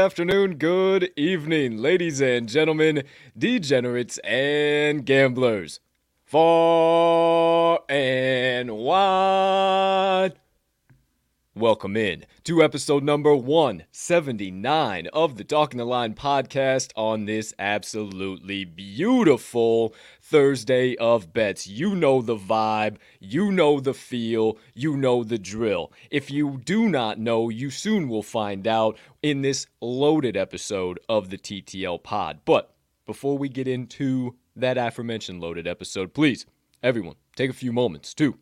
Afternoon, good evening, ladies and gentlemen, degenerates and gamblers. Far and wide. Welcome in to episode number 179 of the Talking the Line podcast on this absolutely beautiful Thursday of bets. You know the vibe, you know the feel, you know the drill. If you do not know, you soon will find out in this loaded episode of the TTL pod. But before we get into that aforementioned loaded episode, please, everyone, take a few moments to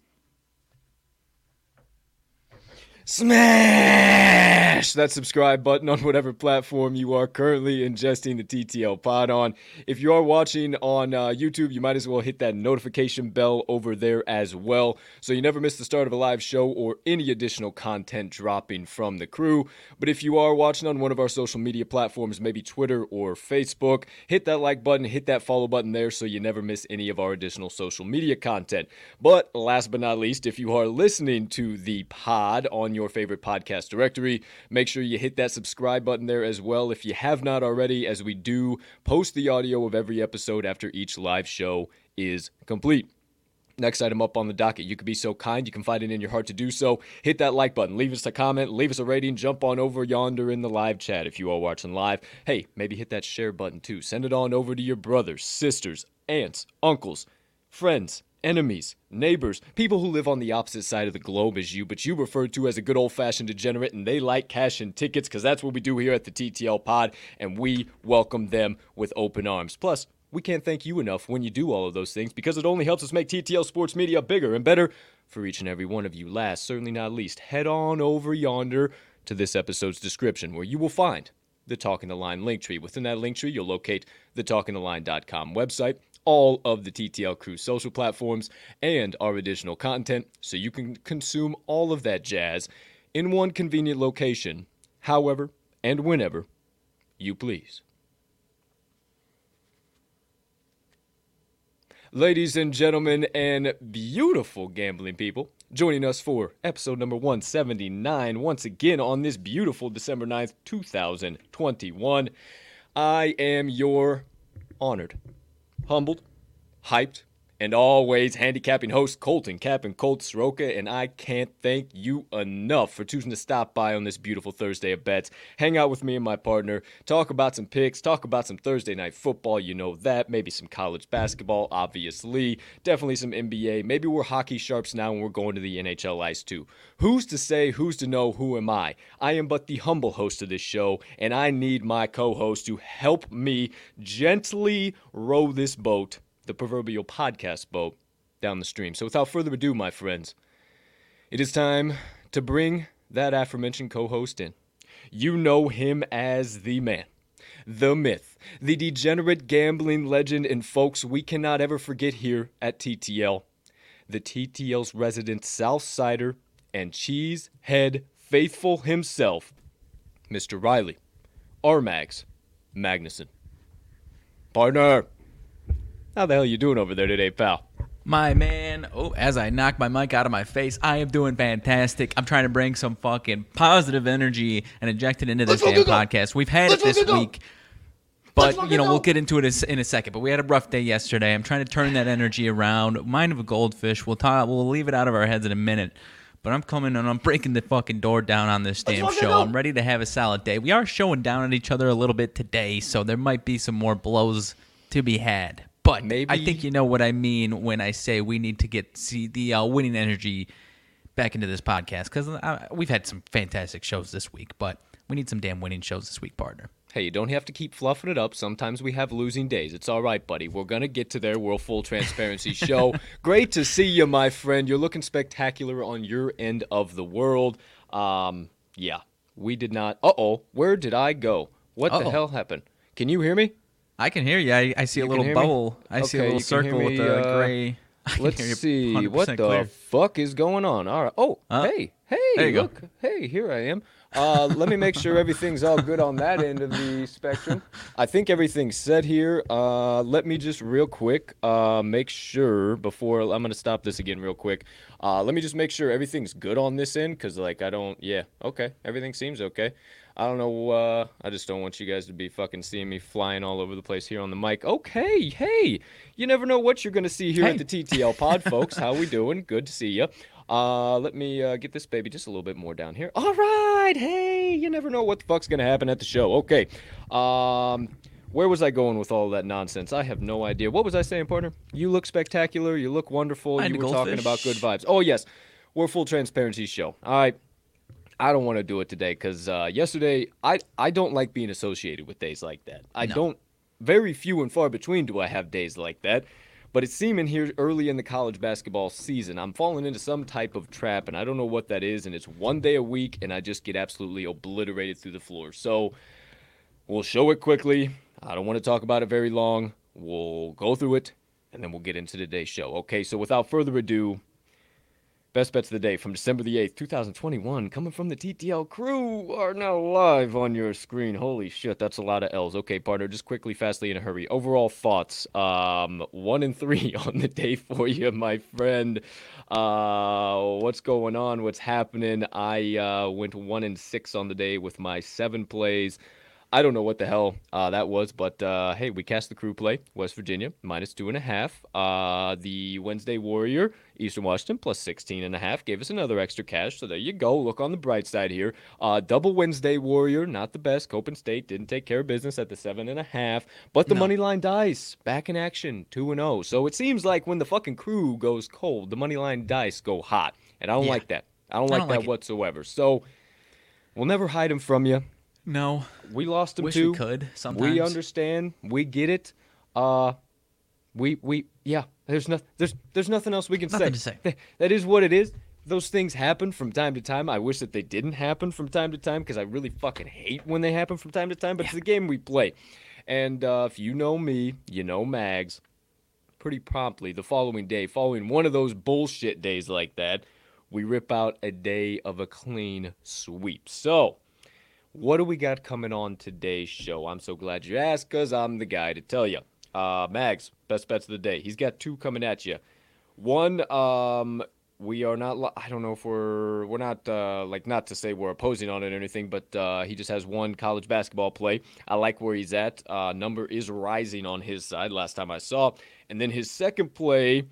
スメー smash that subscribe button on whatever platform you are currently ingesting the TTL pod on. If you are watching on uh, YouTube, you might as well hit that notification bell over there as well so you never miss the start of a live show or any additional content dropping from the crew. But if you are watching on one of our social media platforms, maybe Twitter or Facebook, hit that like button, hit that follow button there so you never miss any of our additional social media content. But last but not least, if you are listening to the pod on your favorite podcast directory. Make sure you hit that subscribe button there as well if you have not already, as we do post the audio of every episode after each live show is complete. Next item up on the docket. You could be so kind, you can find it in your heart to do so. Hit that like button, leave us a comment, leave us a rating, jump on over yonder in the live chat if you are watching live. Hey, maybe hit that share button too. Send it on over to your brothers, sisters, aunts, uncles, friends, enemies, neighbors, people who live on the opposite side of the globe as you, but you refer to as a good old fashioned degenerate, and they like cash and tickets because that's what we do here at the TTL Pod, and we welcome them with open arms. Plus, we can't thank you enough when you do all of those things because it only helps us make TTL Sports Media bigger and better for each and every one of you. Last, certainly not least, head on over yonder to this episode's description where you will find the Talking the Line link tree. Within that link tree, you'll locate the talkingtheline.com website all of the TTL Crew social platforms and our additional content so you can consume all of that jazz in one convenient location, however and whenever you please. Ladies and gentlemen, and beautiful gambling people, joining us for episode number 179 once again on this beautiful December 9th, 2021. I am your honored humbled, hyped, and always handicapping host Colton Cap and Colt Sroka, and I can't thank you enough for choosing to stop by on this beautiful Thursday of bets. Hang out with me and my partner, talk about some picks, talk about some Thursday night football, you know that, maybe some college basketball, obviously, definitely some NBA. Maybe we're hockey sharps now and we're going to the NHL ice too. Who's to say, who's to know, who am I? I am but the humble host of this show, and I need my co host to help me gently row this boat the proverbial podcast boat down the stream. So without further ado, my friends, it is time to bring that aforementioned co host in. You know him as the man, the myth, the degenerate gambling legend, and folks we cannot ever forget here at TTL. The TTL's resident Southsider and Cheesehead faithful himself, Mr. Riley, Armags Magnuson. Partner! How the hell are you doing over there today, pal? My man, oh, as I knock my mic out of my face, I am doing fantastic. I'm trying to bring some fucking positive energy and inject it into this damn podcast. We've had Let's it this go. week, but fucking you know go. we'll get into it in a second. But we had a rough day yesterday. I'm trying to turn that energy around. Mind of a goldfish. We'll talk. We'll leave it out of our heads in a minute. but I'm coming and I'm breaking the fucking door down on this damn show. go. I'm ready to have a solid day. We are showing down at each other a little bit today, so there might be some more blows to be had. But Maybe- I think you know what I mean when I say we need to get see the uh, winning energy back into this podcast because uh, we've had some fantastic shows this week, but we need some damn winning shows this week, partner. Hey, you don't have to keep fluffing it up. Sometimes we have losing days. It's all right, buddy. We're going to get to there. We're a full transparency show. Great to see you, my friend. You're looking spectacular on your end of the world. Um, yeah, we did not. Uh oh, where did I go? What the Uh-oh. hell happened? Can you hear me? I can hear you. I, I see You a little hear me? bubble. I see a little circle with the uh, gray. Let's see. What the clear. fuck is going on? All right. Oh, Huh? hey, hey, you go. look. Hey, here I am. Uh, let me make sure everything's all good on that end of the spectrum. I think everything's set here. Uh, let me just real quick uh, make sure before I'm gonna stop this again real quick. Uh, let me just make sure everything's good on this end because like I don't. Yeah. Okay. Everything seems okay. I don't know. Uh, I just don't want you guys to be fucking seeing me flying all over the place here on the mic. Okay, hey, you never know what you're gonna see here Hey. at the TTL Pod, folks. How we doing? Good to see you. Uh, let me uh, get this baby just a little bit more down here. All right, hey, you never know what the fuck's gonna happen at the show. Okay, um, where was I going with all that nonsense? I have no idea. What was I saying, partner? You look spectacular. You look wonderful. You were talking about good vibes. Oh yes, we're full transparency show. All right. I don't want to do it today because uh, yesterday I I don't like being associated with days like that. I No. don't. Very few and far between do I have days like that. But it's seeming here early in the college basketball season, I'm falling into some type of trap, and I don't know what that is. And it's one day a week, and I just get absolutely obliterated through the floor. So we'll show it quickly. I don't want to talk about it very long. We'll go through it, and then we'll get into today's show. Okay, so without further ado, Best bets of the day from December the 8th, 2021, coming from the TTL crew, are now live on your screen. Holy shit, that's a lot of L's. Okay, partner, just quickly, fastly, in a hurry. Overall thoughts, um, one and three on the day for you, my friend. Uh, what's going on? What's happening? I uh, went one and six on the day with my seven plays. I don't know what the hell uh, that was, but uh, hey, we cast the crew play, West Virginia, minus two and a half. Uh, the Wednesday Warrior, Eastern Washington, plus 16 and a half, gave us another extra cash. So there you go. Look on the bright side here. Uh, double Wednesday Warrior, not the best. Coppin State didn't take care of business at the seven and a half, but the No. money line dice back in action, two and zero. So it seems like when the fucking crew goes cold, the money line dice go hot, and I don't Yeah. like that. I don't I like don't that like whatsoever. So we'll never hide them from you. No, We lost them wish too. we could. Sometimes We understand. We get it. Uh, we we yeah. There's nothing. There's there's nothing else we can Nothing say. to say. That is what it is. Those things happen from time to time. I wish that they didn't happen from time to time because I really fucking hate when they happen from time to time. But it's the game we play, and uh, if you know me, you know Mags. Pretty promptly, the following day, following one of those bullshit days like that, we rip out a day of a clean sweep. So. What do we got coming on today's show? I'm so glad you asked because I'm the guy to tell you. Uh, Mags, best bets of the day. He's got two coming at you. One, um, we are not. li- I don't know if we're we're not uh, like not to say we're opposing on it or anything, but uh, he just has one college basketball play. I like where he's at. Uh, number is rising on his side. Last time I saw, and then his second play,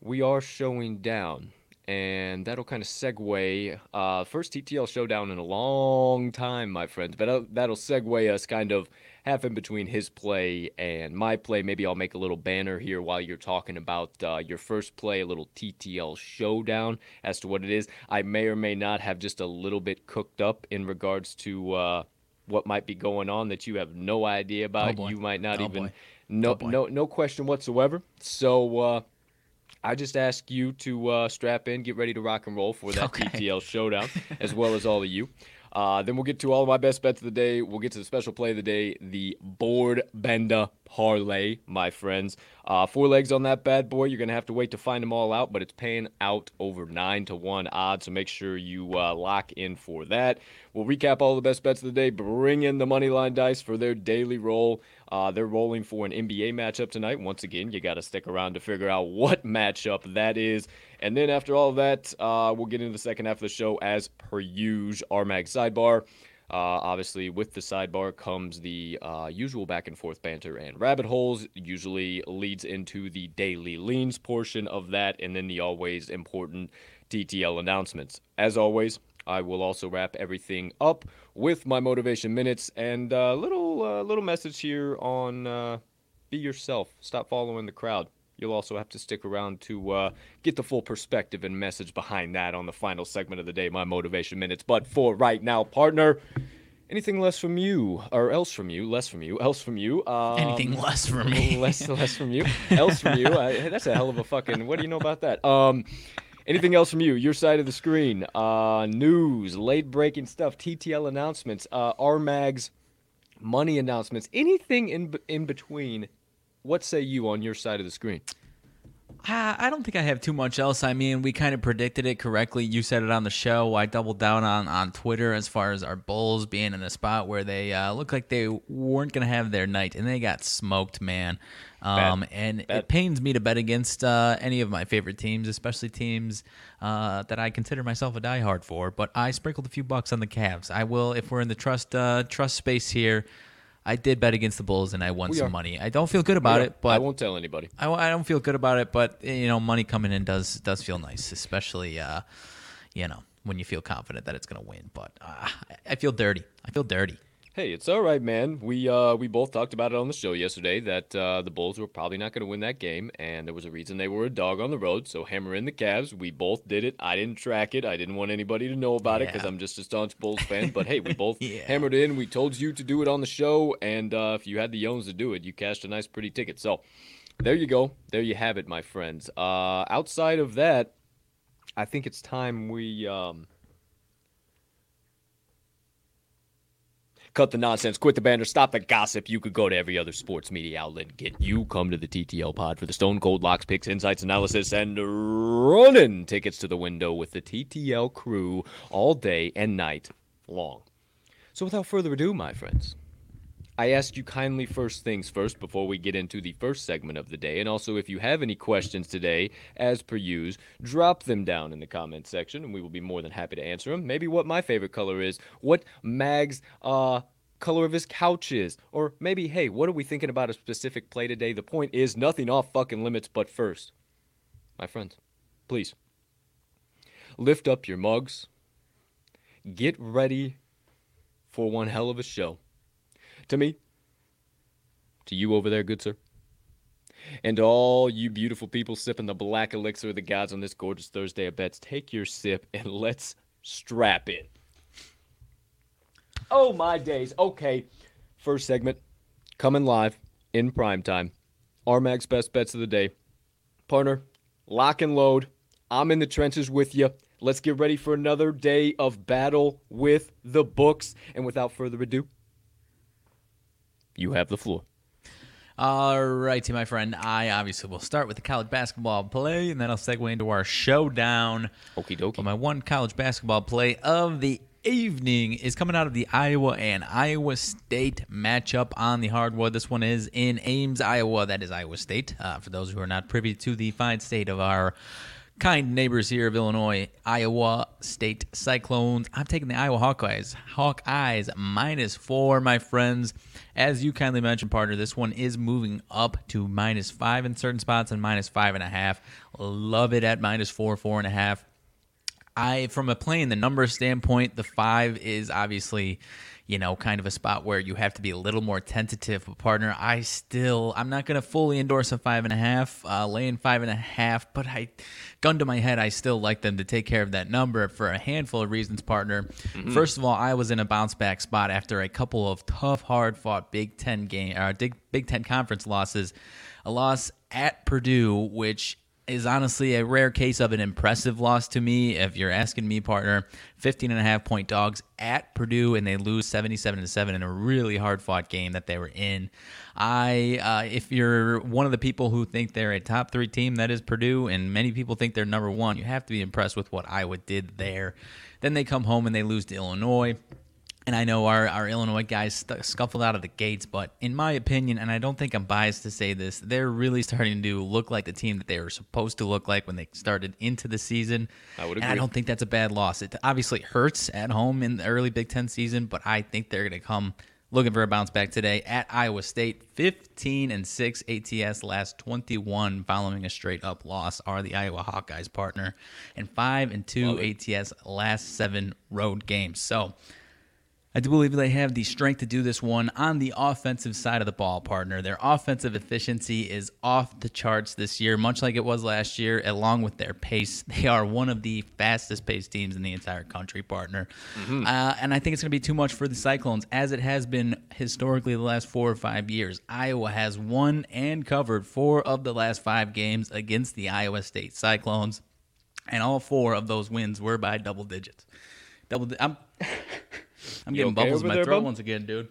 we are showing down. And that'll kind of segue. Uh, first TTL showdown in a long time, my friends. But that'll, that'll segue us kind of half in between his play and my play. Maybe I'll make a little banner here while you're talking about uh, your first play, a little TTL showdown as to what it is. I may or may not have just a little bit cooked up in regards to uh, what might be going on that you have no idea about. boy. you might not Oh, even boy. no Oh, no no question whatsoever. So. I just ask you to uh, strap in, get ready to rock and roll for that Okay. TTL showdown, as well as all of you. Uh, then we'll get to all of my best bets of the day. We'll get to the special play of the day, the board bender parlay, my friends. Uh, four legs on that bad boy. You're gonna have to wait to find them all out, but it's paying out over nine to one odds. So make sure you uh, lock in for that. We'll recap all the best bets of the day. Bring in the money line dice for their daily roll. Uh, they're rolling for an NBA matchup tonight. Once again, you got to stick around to figure out what matchup that is. And then after all that, uh, we'll get into the second half of the show as per usual. RMAG sidebar. Uh, obviously, with the sidebar comes the uh, usual back and forth banter and rabbit holes. Usually leads into the daily leans portion of that, and then the always important TTL announcements. As always, I will also wrap everything up with my motivation minutes and a little uh, little message here on uh, be yourself. Stop following the crowd. You'll also have to stick around to uh, get the full perspective and message behind that on the final segment of the day, my motivation minutes. But for right now, partner, anything less from you, or else from you, less from you, else from you. Um, Anything less from me. less, less from you, else from you. I, that's a hell of a fucking. What do you know about that? Um, anything else from you? Your side of the screen. Uh, news, late breaking stuff, TTL announcements, uh, RMAG's money announcements, anything in in between what say you on your side of the screen? I don't think I have too much else. I mean, we kind of predicted it correctly. You said it on the show. I doubled down on, on Twitter as far as our Bulls being in a spot where they uh, looked like they weren't going to have their night, and they got smoked, man. Um, and Bad. it pains me to bet against uh, any of my favorite teams, especially teams uh, that I consider myself a diehard for. But I sprinkled a few bucks on the Cavs. I will, if we're in the trust uh, trust space here. I did bet against the Bulls and I won We some are. money. I don't feel good about it, but I won't tell anybody. I, I don't feel good about it, but you know, money coming in does does feel nice, especially uh, you know when you feel confident that it's gonna win. But uh, I feel dirty. I feel dirty. Hey, it's all right, man. We uh, we both talked about it on the show yesterday that uh, the Bulls were probably not going to win that game, and there was a reason they were a dog on the road. So hammer in the Cavs. We both did it. I didn't track it. I didn't want anybody to know about it because I'm just a staunch Bulls fan. But hey, we both Yeah. hammered in. We told you to do it on the show, and uh, if you had the owns to do it, you cashed a nice, pretty ticket. So there you go. There you have it, my friends. Uh, outside of that, I think it's time we. Um, Cut the nonsense, quit the banter, stop the gossip. You could go to every other sports media outlet get you come to the TTL pod for the Stone Cold Locks, Picks, Insights, Analysis, and running tickets to the window with the TTL crew all day and night long. So without further ado, my friends, I ask you kindly first things first before we get into the first segment of the day. And also, if you have any questions today, as per use, drop them down in the comment section and we will be more than happy to answer them. Maybe what my favorite color is, what Mag's uh, color of his couch is, or maybe, hey, what are we thinking about a specific play today? The point is, nothing off fucking limits, but first, my friends, please lift up your mugs, get ready for one hell of a show to me, to you over there, good sir, and to all you beautiful people sipping the black elixir of the gods on this gorgeous Thursday of bets, take your sip and let's strap in. Oh my days. Okay, first segment coming live in prime time. Armag's best bets of the day. Partner, lock and load. I'm in the trenches with you. Let's get ready for another day of battle with the books. And without further ado, you have the floor. All righty, my friend. I obviously will start with the college basketball play, and then I'll segue into our showdown. Okie But dokie. my one college basketball play of the evening is coming out of the Iowa and Iowa State matchup on the hardwood. This one is in Ames, Iowa. That is Iowa State. Uh, for those who are not privy to the fine state of our kind neighbors here of Illinois, Iowa State Cyclones. I'm taking the Iowa Hawkeyes. Hawkeyes minus four, my friends. As you kindly mentioned, partner, this one is moving up to minus five in certain spots and minus five and a half. Love it at minus four, four and a half. I, from a playing the numbers standpoint, the five is obviously, you know, kind of a spot where you have to be a little more tentative. But partner, I still, I'm not going to fully endorse a five and a half, uh, laying five and a half. But I, gun to my head, I still like them to take care of that number for a handful of reasons, partner. First of all, I was in a bounce back spot after a couple of tough, hard fought Big Ten game, or Big Big Ten conference losses. A loss at Purdue, which is honestly a rare case of an impressive loss to me. If you're asking me, partner, 15 and a half point dogs at Purdue, and they lose 77 to 7 in a really hard fought game that they were in. I, uh, if you're one of the people who think they're a top three team, that is Purdue, and many people think they're number one, you have to be impressed with what Iowa did there. Then they come home and they lose to Illinois. And I know our, our Illinois guys scuffled out of the gates, but in my opinion, and I don't think I'm biased to say this, they're really starting to look like the team that they were supposed to look like when they started into the season. I would agree. And I don't think that's a bad loss. It obviously hurts at home in the early Big Ten season, but I think they're going to come looking for a bounce back today at Iowa State. 15 and 6 ATS last 21 following a straight up loss are the Iowa Hawkeyes partner and 5 and 2 ATS last 7 road games. So, I do believe they have the strength to do this one on the offensive side of the ball, partner. Their offensive efficiency is off the charts this year, much like it was last year, along with their pace. They are one of the fastest paced teams in the entire country, partner. Mm-hmm. Uh, and I think it's going to be too much for the Cyclones, as it has been historically the last four or five years. Iowa has won and covered four of the last five games against the Iowa State Cyclones, and all four of those wins were by double digits. Double. I'm. I'm getting okay bubbles in my there, throat bub? once again, dude.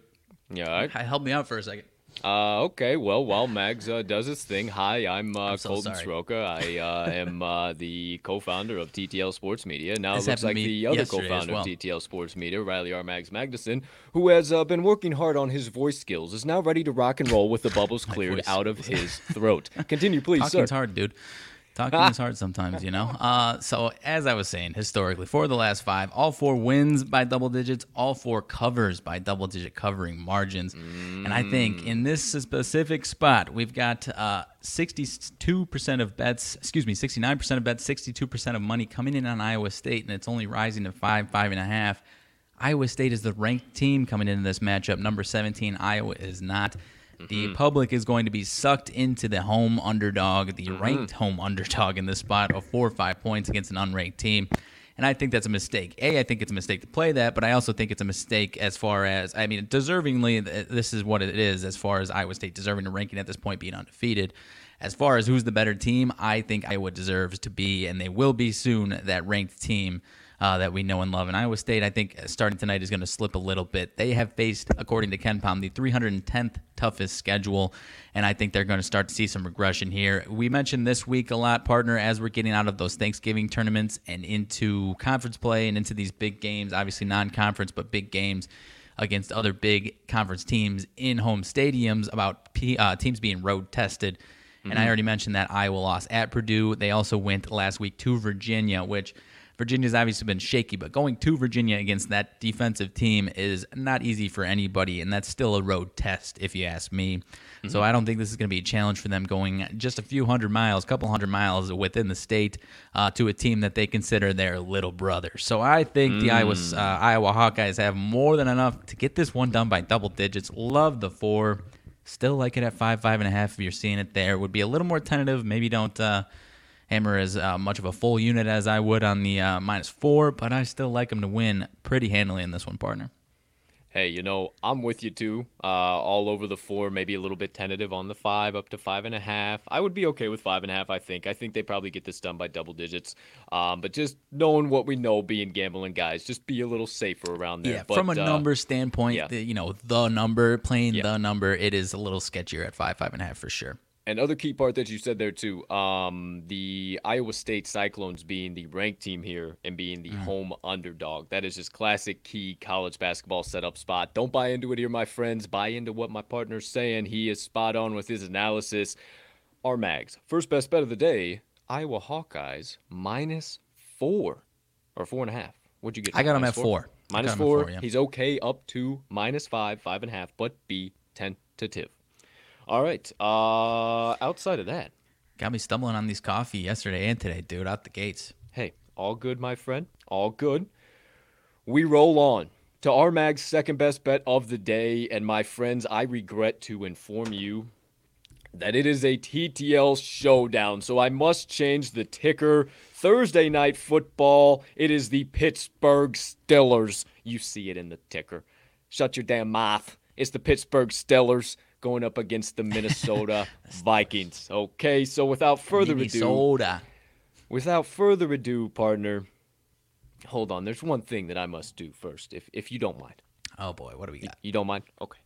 Yeah, right. help me out for a second. Uh, okay, well, while Mags uh, does his thing, hi, I'm, uh, I'm so Colton Soroka. I uh, am uh, the co-founder of TTL Sports Media. Now this it looks like the other co-founder well. of TTL Sports Media, Riley R. Mags Magnuson, who has uh, been working hard on his voice skills, is now ready to rock and roll with the bubbles cleared out of his throat. Continue, please, Talking's sir. hard, dude. Talking is hard sometimes, you know. Uh, so as I was saying, historically, for the last five, all four wins by double digits, all four covers by double-digit covering margins, mm. and I think in this specific spot, we've got uh, 62% of bets, excuse me, 69% of bets, 62% of money coming in on Iowa State, and it's only rising to five, five and a half. Iowa State is the ranked team coming into this matchup. Number 17, Iowa is not. The mm-hmm. public is going to be sucked into the home underdog, the mm-hmm. ranked home underdog in this spot of four or five points against an unranked team. And I think that's a mistake. A, I think it's a mistake to play that, but I also think it's a mistake as far as, I mean, deservingly, this is what it is as far as Iowa State deserving a ranking at this point being undefeated. As far as who's the better team, I think Iowa deserves to be, and they will be soon, that ranked team uh, that we know and love. And Iowa State, I think, starting tonight is going to slip a little bit. They have faced, according to KenPom, the 310th toughest schedule, and I think they're going to start to see some regression here. We mentioned this week a lot, partner, as we're getting out of those Thanksgiving tournaments and into conference play and into these big games, obviously non conference, but big games against other big conference teams in home stadiums about P, uh, teams being road tested. And mm-hmm. I already mentioned that Iowa lost at Purdue. They also went last week to Virginia, which Virginia's obviously been shaky, but going to Virginia against that defensive team is not easy for anybody, and that's still a road test, if you ask me. Mm-hmm. So I don't think this is going to be a challenge for them going just a few hundred miles, a couple hundred miles within the state uh, to a team that they consider their little brother. So I think mm. the Iowa uh, Iowa Hawkeyes have more than enough to get this one done by double digits. Love the four. Still like it at five, five and a half. If you're seeing it there, would be a little more tentative. Maybe don't. Uh, hammer as uh, much of a full unit as I would on the uh, minus four, but I still like him to win pretty handily in this one, partner. Hey, you know, I'm with you too. Uh, all over the four, maybe a little bit tentative on the five, up to five and a half. I would be okay with five and a half, I think. I think they probably get this done by double digits. Um, but just knowing what we know being gambling guys, just be a little safer around there. Yeah, but, from a uh, number standpoint, yeah. the, you know, the number, playing yeah. the number, it is a little sketchier at five, five and a half for sure. And other key part that you said there too, um, the Iowa State Cyclones being the ranked team here and being the mm. home underdog. That is just classic key college basketball setup spot. Don't buy into it here, my friends. Buy into what my partner's saying. He is spot on with his analysis. Our mags. First best bet of the day, Iowa Hawkeyes minus four or four and a half. What'd you get? I got him at four. Minus four. four yeah. He's okay up to minus five, five and a half, but be tentative. All right. Uh, outside of that, got me stumbling on these coffee yesterday and today, dude. Out the gates. Hey, all good, my friend. All good. We roll on to our mag's second best bet of the day, and my friends, I regret to inform you that it is a TTL showdown. So I must change the ticker. Thursday night football. It is the Pittsburgh Steelers. You see it in the ticker. Shut your damn mouth. It's the Pittsburgh Steelers going up against the Minnesota Vikings. Okay, so without further Minnesota. ado, without further ado, partner, hold on. There's one thing that I must do first, if if you don't mind. Oh boy, what do we got? You, you don't mind? Okay,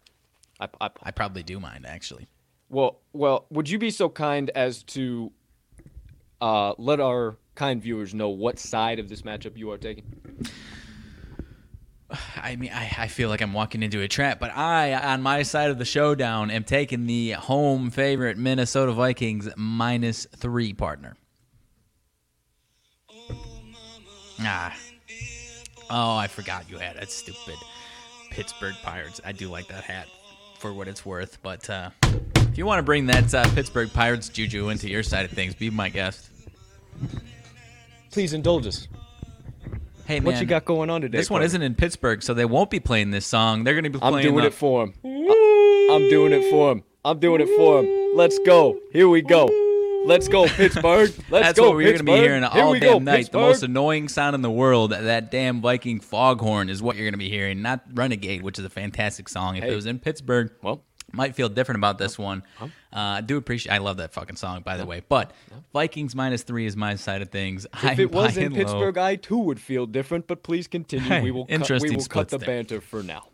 I, I, I probably do mind actually. Well, well, would you be so kind as to uh, let our kind viewers know what side of this matchup you are taking? I mean, I, I feel like I'm walking into a trap, but I, on my side of the showdown, am taking the home favorite Minnesota Vikings minus three partner. Ah. Oh, I forgot you had that Stupid. Pittsburgh Pirates. I do like that hat for what it's worth. But uh, if you want to bring that uh, Pittsburgh Pirates juju into your side of things, be my guest. Please indulge us. Hey man, What you got going on today? This one isn't in Pittsburgh, so they won't be playing this song. They're going to be playing. I'm doing the- it for him. I'm doing it for him. I'm doing it for him. Let's go. Here we go. Let's go, Pittsburgh. Let's That's go, what we're going to be hearing all damn go, night. The most annoying sound in the world, that damn Viking foghorn, is what you're going to be hearing. Not Renegade, which is a fantastic song. If Hey. it was in Pittsburgh, Well, might feel different about this one. Uh, I do appreciate. I love that fucking song, by the way. But Vikings minus three is my side of things. if it was in Pittsburgh, I too would feel different. But please continue. Hey, we will cut, we will cut the there. banter for now.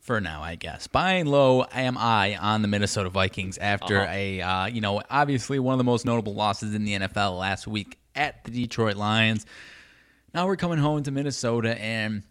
for now, I guess. Buying low am I on the Minnesota Vikings after Uh-huh. a, uh, you know, obviously one of the most notable losses in the NFL last week at the Detroit Lions. Now we're coming home to Minnesota, and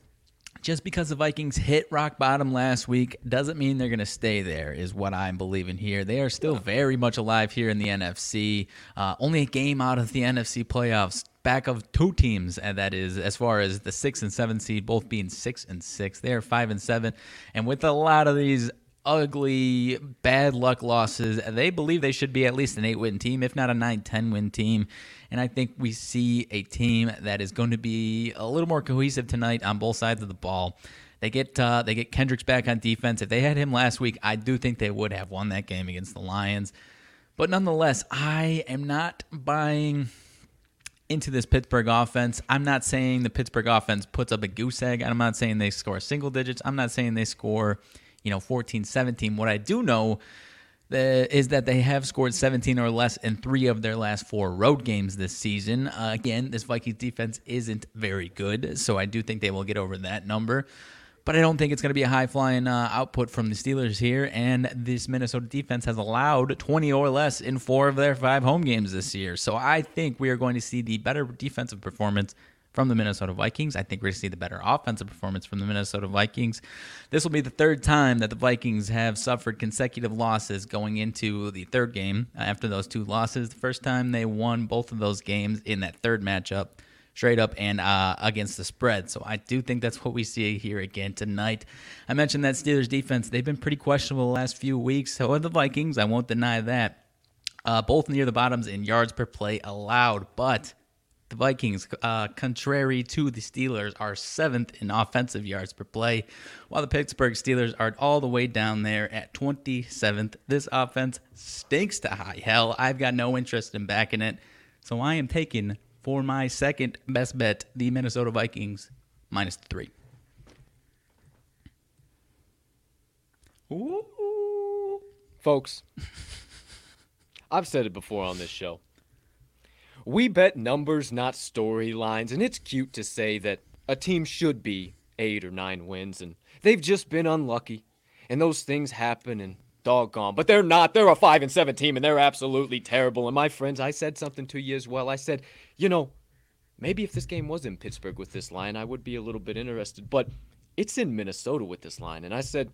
just because the Vikings hit rock bottom last week doesn't mean they're going to stay there, is what I'm believing here. They are still very much alive here in the NFC. Uh, only a game out of the NFC playoffs, back of two teams, and that is as far as the six and seven seed, both being six and six. They are five and seven, and with a lot of these ugly bad luck losses they believe they should be at least an 8 win team if not a 9-10 win team and i think we see a team that is going to be a little more cohesive tonight on both sides of the ball they get uh, they get kendricks back on defense if they had him last week i do think they would have won that game against the lions but nonetheless i am not buying into this Pittsburgh offense. I'm not saying the Pittsburgh offense puts up a goose egg. I'm not saying they score single digits. I'm not saying they score, you know, 14, 17. What I do know is that they have scored 17 or less in three of their last four road games this season. Uh, again, this Vikings defense isn't very good, so I do think they will get over that number. But I don't think it's going to be a high flying uh, output from the Steelers here. And this Minnesota defense has allowed 20 or less in four of their five home games this year. So I think we are going to see the better defensive performance from the Minnesota Vikings. I think we're going to see the better offensive performance from the Minnesota Vikings. This will be the third time that the Vikings have suffered consecutive losses going into the third game after those two losses. The first time they won both of those games in that third matchup straight up and uh, against the spread. So I do think that's what we see here again tonight. I mentioned that Steelers defense, they've been pretty questionable the last few weeks. So are the Vikings. I won't deny that. Uh, both near the bottoms in yards per play allowed, but the Vikings, uh, contrary to the Steelers, are seventh in offensive yards per play, while the Pittsburgh Steelers are all the way down there at 27th. This offense stinks to high hell. I've got no interest in backing it, so I am taking for my second best bet the Minnesota Vikings minus three. Ooh. Folks, I've said it before on this show. We bet numbers, not storylines, and it's cute to say that a team should be eight or nine wins, and they've just been unlucky, and those things happen, and doggone. But they're not. They're a five and seven team, and they're absolutely terrible. And my friends, I said something to you as well. I said, you know, maybe if this game was in Pittsburgh with this line, I would be a little bit interested, but it's in Minnesota with this line, and I said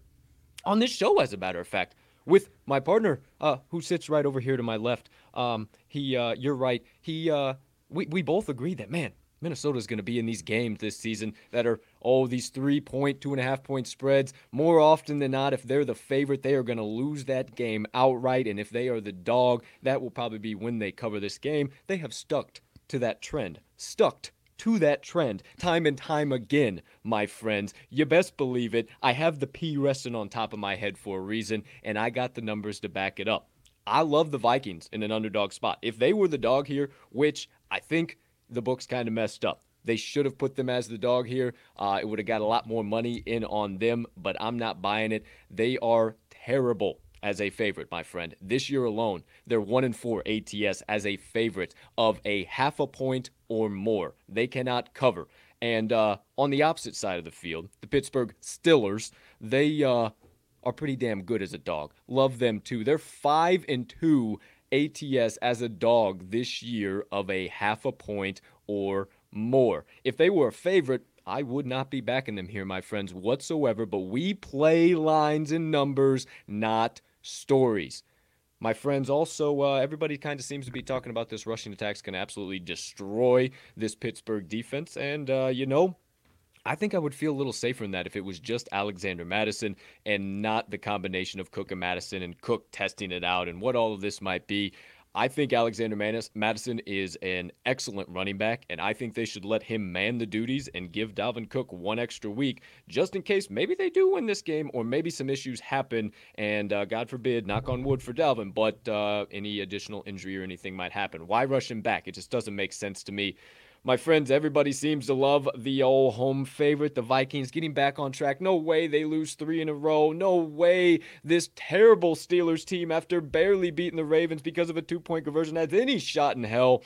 on this show, as a matter of fact, with my partner, uh, who sits right over here to my left. Um, he, uh, you're right. He, uh, we, we both agree that man, Minnesota's going to be in these games this season that are oh these three point, two and a half point spreads. More often than not, if they're the favorite, they are going to lose that game outright, and if they are the dog, that will probably be when they cover this game. They have stuck to that trend, stuck to that trend time and time again, my friends. You best believe it. I have the P resting on top of my head for a reason, and I got the numbers to back it up. I love the Vikings in an underdog spot. If they were the dog here, which I think the books kind of messed up. They should have put them as the dog here. Uh, it would have got a lot more money in on them, but I'm not buying it. They are terrible as a favorite, my friend. This year alone, they're one in four ATS as a favorite of a half a point or more. They cannot cover. And uh, on the opposite side of the field, the Pittsburgh Steelers, they uh, are pretty damn good as a dog. Love them too. They're five and two ATS as a dog this year of a half a point or more. If they were a favorite, I would not be backing them here, my friends, whatsoever. But we play lines and numbers, not stories. My friends, also, uh, everybody kind of seems to be talking about this rushing attack's going to absolutely destroy this Pittsburgh defense. And, uh, you know, I think I would feel a little safer in that if it was just Alexander Mattison and not the combination of Cook and Mattison and Cook testing it out and what all of this might be. I think Alexander Mattison is an excellent running back, and I think they should let him man the duties and give Dalvin Cook one extra week just in case maybe they do win this game or maybe some issues happen. And uh, God forbid, knock on wood for Dalvin, but uh, any additional injury or anything might happen. Why rush him back? It just doesn't make sense to me. My friends, everybody seems to love the old home favorite, the Vikings, getting back on track. No way they lose three in a row. No way this terrible Steelers team, after barely beating the Ravens because of a two point conversion, has any shot in hell.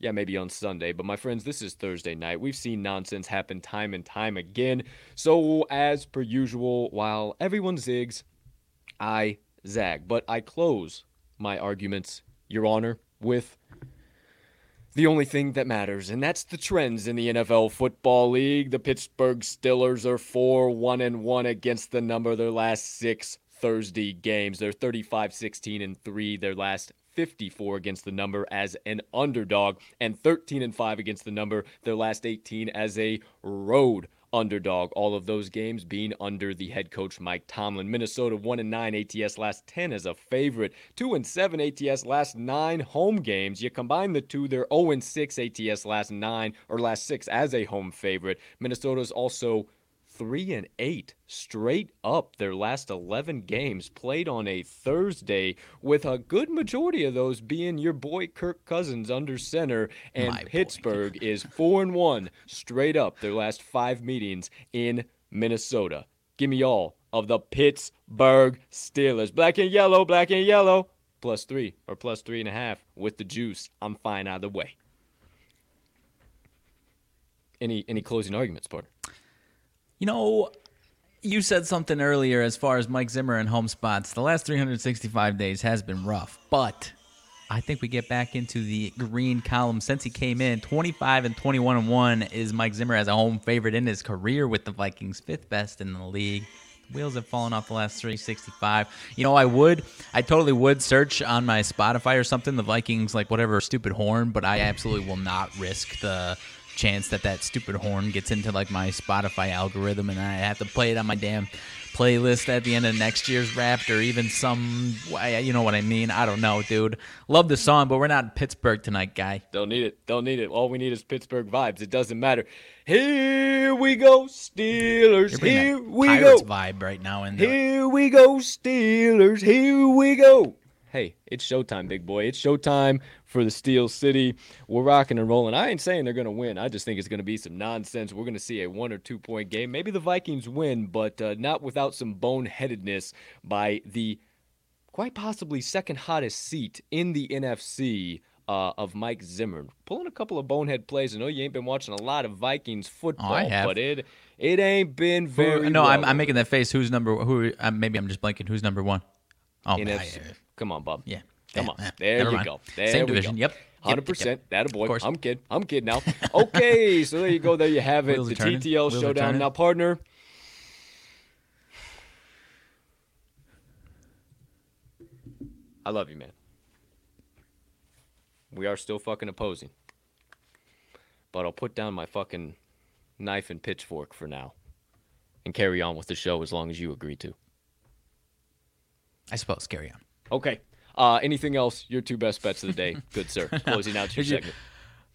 Yeah, maybe on Sunday, but my friends, this is Thursday night. We've seen nonsense happen time and time again. So, as per usual, while everyone zigs, I zag. But I close my arguments, Your Honor, with the only thing that matters, and that's the trends in the NFL Football League. The Pittsburgh Steelers are 4 1 and 1 against the number their last six Thursday games. They're 35 16 and 3 their last 54 against the number as an underdog, and 13 and 5 against the number their last 18 as a road underdog. All of those games being under the head coach Mike Tomlin. Minnesota 1 and 9 ATS last 10 as a favorite. 2 and 7 ATS last 9 home games. You combine the two, they're 0 and 6 ATS last 9 or last 6 as a home favorite. Minnesota's also three and eight straight up their last 11 games played on a Thursday, with a good majority of those being your boy Kirk Cousins under center. And My Pittsburgh is four and one straight up their last five meetings in Minnesota. Give me all of the Pittsburgh Steelers. Black and yellow, black and yellow. Plus three or plus three and a half with the juice. I'm fine either way. Any any closing arguments, partner? You know, you said something earlier as far as Mike Zimmer and home spots. The last 365 days has been rough, but I think we get back into the green column since he came in. 25 and 21 and 1 is Mike Zimmer as a home favorite in his career with the Vikings, fifth best in the league. Wheels have fallen off the last 365. You know, I would, I totally would search on my Spotify or something the Vikings, like whatever stupid horn, but I absolutely will not risk the chance that that stupid horn gets into like my Spotify algorithm and I have to play it on my damn playlist at the end of next year's Wrapped or even some, you know what I mean? I don't know, dude. Love the song, but we're not in Pittsburgh tonight, guy. Don't need it. Don't need it. All we need is Pittsburgh vibes. It doesn't matter. Here we go, Steelers. Here we Pirates go. vibe right now. and here we go, Steelers. Here we go hey, it's showtime, big boy. It's showtime for the Steel City. We're rocking and rolling. I ain't saying they're going to win. I just think it's going to be some nonsense. We're going to see a one or two point game. Maybe the Vikings win, but uh, not without some boneheadedness by the quite possibly second hottest seat in the NFC. Uh, of Mike Zimmer pulling a couple of bonehead plays. I know you ain't been watching a lot of Vikings football, oh, but it it ain't been very. Who, no, well. I'm, I'm, making that face. Who's number? Who? Uh, maybe I'm just blanking. Who's number one? Oh, NFC, Come on, Bob. Yeah. Come eh, on. Eh, there Never you go. There Same division. Go. Yep. Hundred percent. That a boy. I'm kid. I'm kid now. Okay, so there you go. There you have it. Wheels the TTL Wheels showdown. Now, partner. I love you, man. We are still fucking opposing. But I'll put down my fucking knife and pitchfork for now and carry on with the show as long as you agree to. I suppose. Carry on. Okay. Uh, anything else? Your two best bets of the day, good sir. Closing out your segment.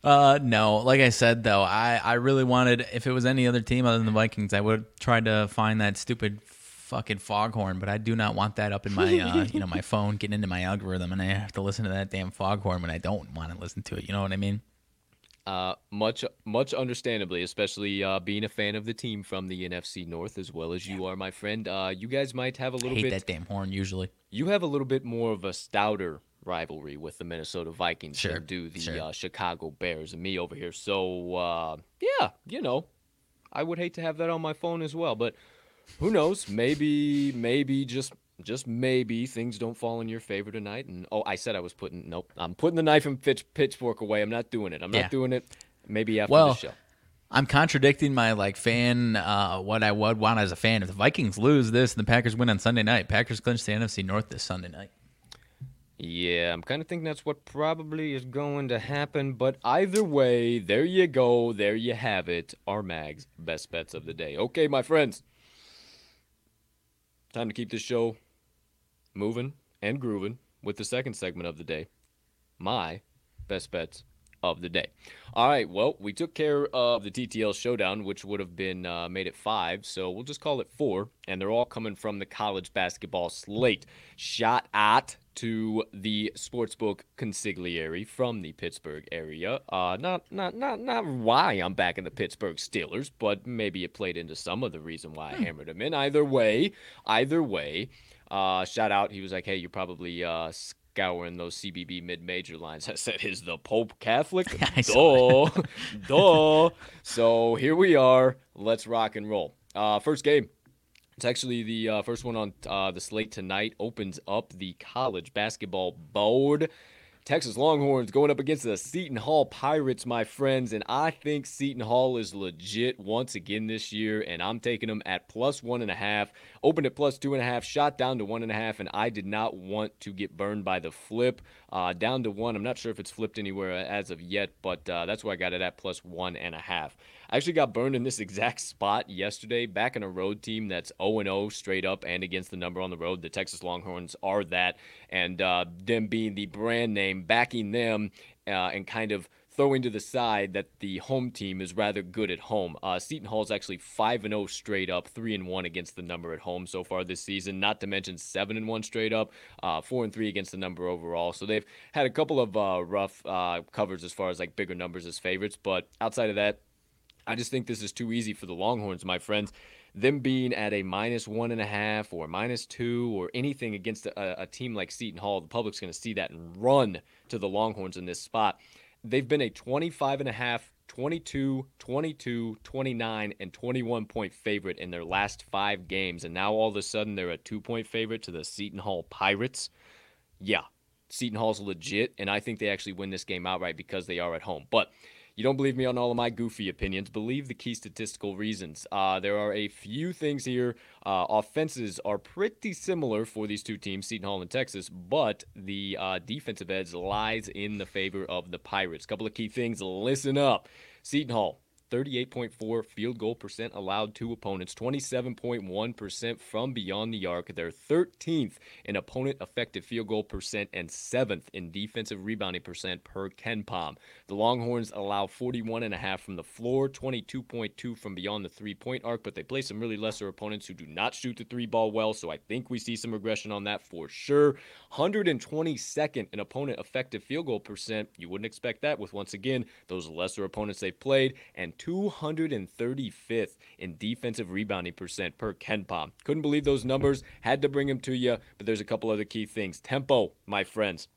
Uh, no. Like I said, though, I, I really wanted, if it was any other team other than the Vikings, I would try to find that stupid fucking foghorn, but I do not want that up in my, uh, you know, my phone, getting into my algorithm, and I have to listen to that damn foghorn when I don't want to listen to it. You know what I mean? Uh, much, much understandably, especially uh, being a fan of the team from the NFC North as well as you are, my friend. Uh, you guys might have a little I hate bit. that damn horn usually. You have a little bit more of a stouter rivalry with the Minnesota Vikings sure. than do the sure. uh, Chicago Bears and me over here. So uh, yeah, you know, I would hate to have that on my phone as well, but who knows? Maybe, maybe just just maybe things don't fall in your favor tonight. And oh, I said I was putting nope. I'm putting the knife and pitch, pitchfork away. I'm not doing it. I'm Yeah. not doing it. Maybe after Well, the show. I'm contradicting my like fan uh, what I would want as a fan. If the Vikings lose this and the Packers win on Sunday night, Packers clinch the NFC North this Sunday night. Yeah, I'm kind of thinking that's what probably is going to happen. But either way, there you go. There you have it. Our Mag's best bets of the day. Okay, my friends. Time to keep this show moving and grooving with the second segment of the day. My best bets of the day. All right, well, we took care of the TTL showdown, which would have been uh, made at five, so we'll just call it four, and they're all coming from the college basketball slate. Shot at to the sportsbook consigliere from the Pittsburgh area. Uh, not, not, not, not why I'm back in the Pittsburgh Steelers, but maybe it played into some of the reason why I hmm. hammered them in. Either way, either way. Uh, shout out. He was like, "Hey, you're probably uh, scouring those CBB mid-major lines. I said, "Is the Pope Catholic?" duh, duh. So here we are. Let's rock and roll. Uh, first game. It's actually the uh, first one on uh, the slate tonight. Opens up the college basketball board. Texas Longhorns going up against the Seton Hall Pirates, my friends. And I think Seton Hall is legit once again this year. And I'm taking them at plus one and a half. Opened at plus two and a half, shot down to one and a half. And I did not want to get burned by the flip. Uh, down to one. I'm not sure if it's flipped anywhere as of yet, but uh, that's where I got it at plus one and a half. I actually got burned in this exact spot yesterday, back in a road team that's 0 0 straight up and against the number on the road. The Texas Longhorns are that, and uh, them being the brand name, backing them uh, and kind of throwing to the side that the home team is rather good at home. Uh, Seton Hall is actually 5 and 0 straight up, 3 and 1 against the number at home so far this season, not to mention 7 and 1 straight up, uh, 4 and 3 against the number overall. So they've had a couple of uh, rough uh, covers as far as like bigger numbers as favorites, but outside of that, I just think this is too easy for the Longhorns, my friends. Them being at a minus one and a half or minus two or anything against a, a team like Seton Hall, the public's going to see that and run to the Longhorns in this spot. They've been a 25 and a half, 22, 22, 29, and 21 point favorite in their last five games. And now all of a sudden they're a two point favorite to the Seton Hall Pirates. Yeah, Seton Hall's legit, and I think they actually win this game outright because they are at home. But you don't believe me on all of my goofy opinions. Believe the key statistical reasons. Uh, there are a few things here. Uh, offenses are pretty similar for these two teams, Seton Hall and Texas, but the uh, defensive edge lies in the favor of the Pirates. Couple of key things. Listen up. Seton Hall, 38.4 field goal percent allowed to opponents, 27.1% from beyond the arc. They're 13th in opponent effective field goal percent and 7th in defensive rebounding percent per KenPom. The Longhorns allow 41.5 from the floor, 22.2 from beyond the three point arc, but they play some really lesser opponents who do not shoot the three ball well, so I think we see some regression on that for sure. 122nd in opponent effective field goal percent. You wouldn't expect that with, once again, those lesser opponents they've played. And 235th in defensive rebounding percent per KenPom. Couldn't believe those numbers. Had to bring them to you, but there's a couple other key things. Tempo, my friends.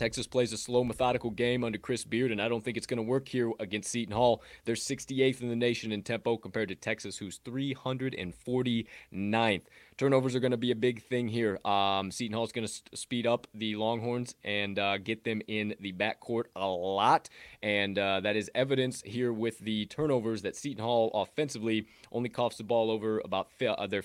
Texas plays a slow, methodical game under Chris Beard, and I don't think it's going to work here against Seton Hall. They're 68th in the nation in tempo compared to Texas, who's 349th. Turnovers are going to be a big thing here. Um, Seton Hall is going to st- speed up the Longhorns and uh, get them in the backcourt a lot, and uh, that is evidence here with the turnovers that Seton Hall offensively only coughs the ball over about uh, their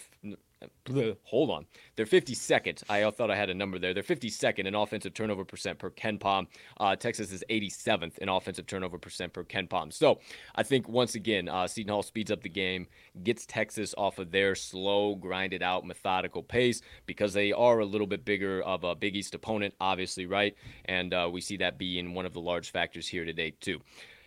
hold on. They're 52nd. I thought I had a number there. They're 52nd in offensive turnover percent per KenPom. Uh, Texas is 87th in offensive turnover percent per KenPom. So I think once again, uh, Seton Hall speeds up the game, gets Texas off of their slow, grinded out, methodical pace because they are a little bit bigger of a Big East opponent, obviously, right? And uh, we see that being one of the large factors here today, too.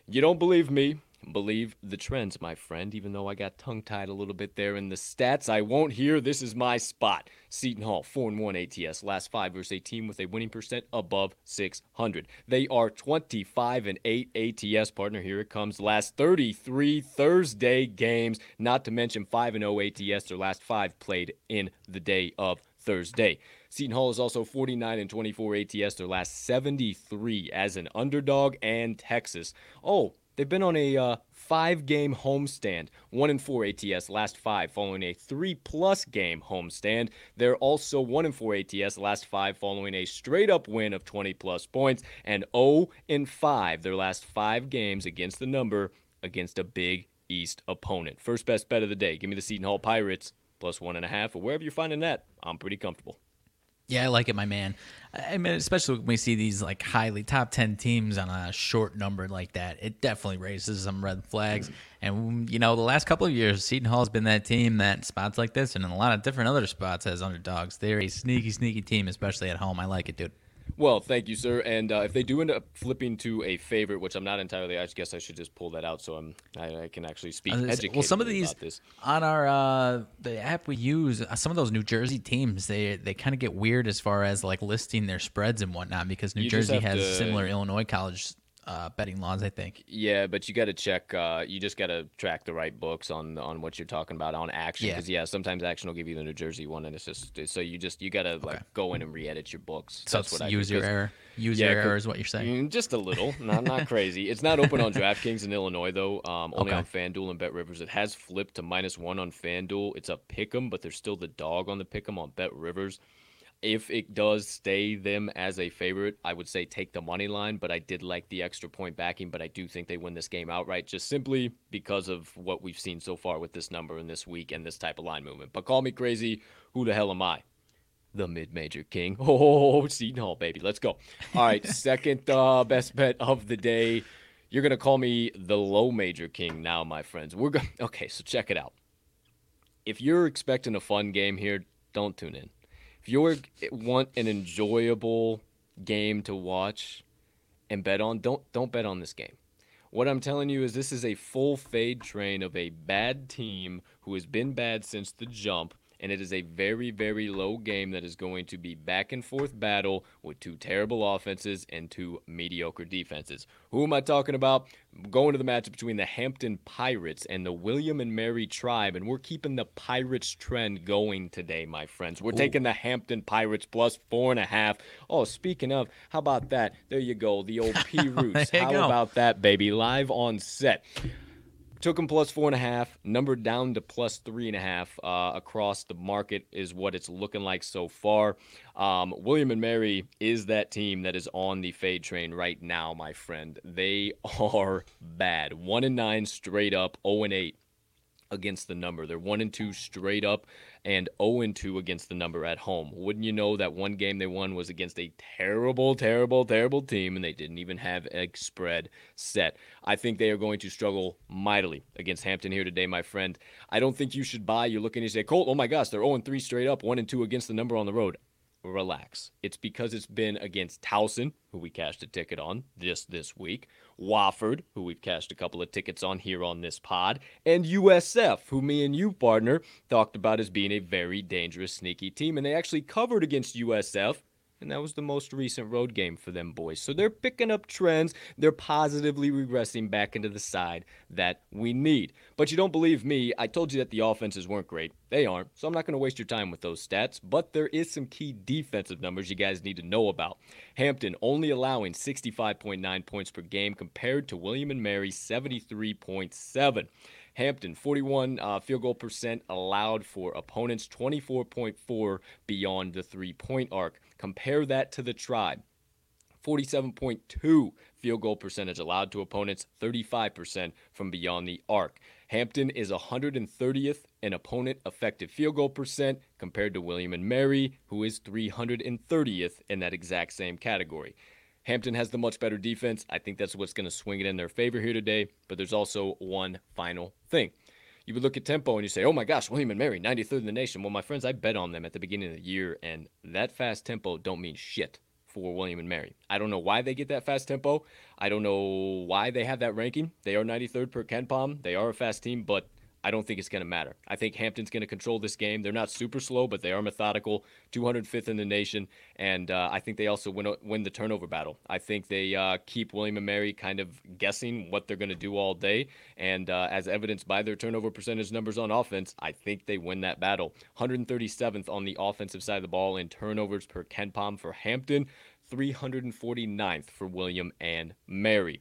You don't believe me? Believe the trends, my friend. Even though I got tongue tied a little bit there in the stats, I won't hear. This is my spot. Seton Hall, 4 and 1 ATS. Last five versus a team with a winning percent above 600. They are 25 and 8 ATS, partner. Here it comes. Last 33 Thursday games, not to mention 5 and 0 ATS. Their last five played in the day of Thursday. Seton Hall is also 49 and 24 ATS, their last 73 as an underdog, and Texas. Oh, They've been on a uh, five game homestand, 1 and 4 ATS last five, following a 3 plus game homestand. They're also 1 and 4 ATS last five, following a straight up win of 20 plus points, and 0 and 5 their last five games against the number against a Big East opponent. First best bet of the day. Give me the Seton Hall Pirates plus one and a half, or wherever you're finding that. I'm pretty comfortable. Yeah, I like it, my man. I mean, especially when we see these like highly top ten teams on a short number like that, it definitely raises some red flags. And you know, the last couple of years, Seton Hall has been that team that spots like this, and in a lot of different other spots as underdogs. They're a sneaky, sneaky team, especially at home. I like it, dude. Well, thank you, sir. And uh, if they do end up flipping to a favorite, which I'm not entirely, I guess I should just pull that out so I'm I, I can actually speak Uh, well, some of these this. on our uh, the app we use, uh, some of those New Jersey teams they they kind of get weird as far as like listing their spreads and whatnot because New You Jersey has to- similar Illinois college uh, betting laws. I think. Yeah, but you got to check. Uh, you just got to track the right books on on what you're talking about on action. Because yeah, sometimes action will give you the New Jersey one, and it's just so you just you got to like go in and re-edit your books. So That's what I your error. Use Yeah, error is what you're saying. Mm, just a little, not not crazy. It's not open on DraftKings in Illinois though. Um, only Okay. on FanDuel and BetRivers. It has flipped to minus one on FanDuel. It's a pick'em, but there's still the dog on the pick'em on BetRivers. If it does stay them as a favorite, I would say take the money line. But I did like the extra point backing. But I do think they win this game outright, just simply because of what we've seen so far with this number and this week and this type of line movement. But call me crazy. Who the hell am I? the mid-major king. Oh, Seton Hall, baby. Let's go. All right, second uh, best bet of the day. You're gonna call me the low major king now, my friends. We're going. Okay, so check it out. If you're expecting a fun game here, don't tune in. If you want an enjoyable game to watch and bet on, don't don't bet on this game. What I'm telling you is this is a full fade train of a bad team who has been bad since the jump, and it is a very, very low game that is going to be back and forth battle with two terrible offenses and two mediocre defenses. Who am I talking about? Going to the matchup between the Hampton Pirates and the William and Mary Tribe, and we're keeping the Pirates trend going today, my friends. We're taking the Hampton Pirates plus four and a half. Oh, speaking of, how about that? There you go, the old P Roots. How go. about that, baby? Live on set. Took them plus four and a half, numbered down to plus three and a half uh, across the market is what it's looking like so far. Um, William and Mary is that team that is on the fade train right now, my friend. They are bad. One and nine straight up, zero and eight against the number. They're 1 and 2 straight up and 0 and 2 against the number at home. Wouldn't you know that one game they won was against a terrible, terrible, terrible team and they didn't even have a spread set. I think they are going to struggle mightily against Hampton here today, my friend. I don't think you should buy. You're looking and you say, Colt, oh my gosh, they're 0 and 3 straight up, 1 and 2 against the number on the road relax. It's because it's been against Towson, who we cashed a ticket on just this week, Wofford, who we've cashed a couple of tickets on here on this pod, and USF, who me and you, partner, talked about as being a very dangerous, sneaky team. And they actually covered against USF. And that was the most recent road game for them boys. So they're picking up trends. They're positively regressing back into the side that we need. But you don't believe me. I told you that the offenses weren't great. They aren't. So I'm not going to waste your time with those stats. But there is some key defensive numbers you guys need to know about. Hampton only allowing 65.9 points per game compared to William and Mary 73.7. Hampton, 41 uh, field goal percent allowed for opponents, 24.4 beyond the three point arc. Compare that to the tribe. 47.2 field goal percentage allowed to opponents, 35% from beyond the arc. Hampton is 130th in opponent effective field goal percent compared to William and Mary, who is 330th in that exact same category. Hampton has the much better defense. I think that's what's going to swing it in their favor here today. But there's also one final thing. You would look at tempo and you say, oh my gosh, William and Mary, 93rd in the nation. Well, my friends, I bet on them at the beginning of the year, and that fast tempo don't mean shit for William and Mary. I don't know why they get that fast tempo. I don't know why they have that ranking. They are 93rd per KenPom. They are a fast team, but I don't think it's going to matter. I think Hampton's going to control this game. They're not super slow, but they are methodical, 205th in the nation, and uh, I think they also win, win the turnover battle. I think they uh, keep William and Mary kind of guessing what they're going to do all day, and uh, as evidenced by their turnover percentage numbers on offense, I think they win that battle. 137th on the offensive side of the ball in turnovers per KenPom for Hampton, 349th for William and Mary.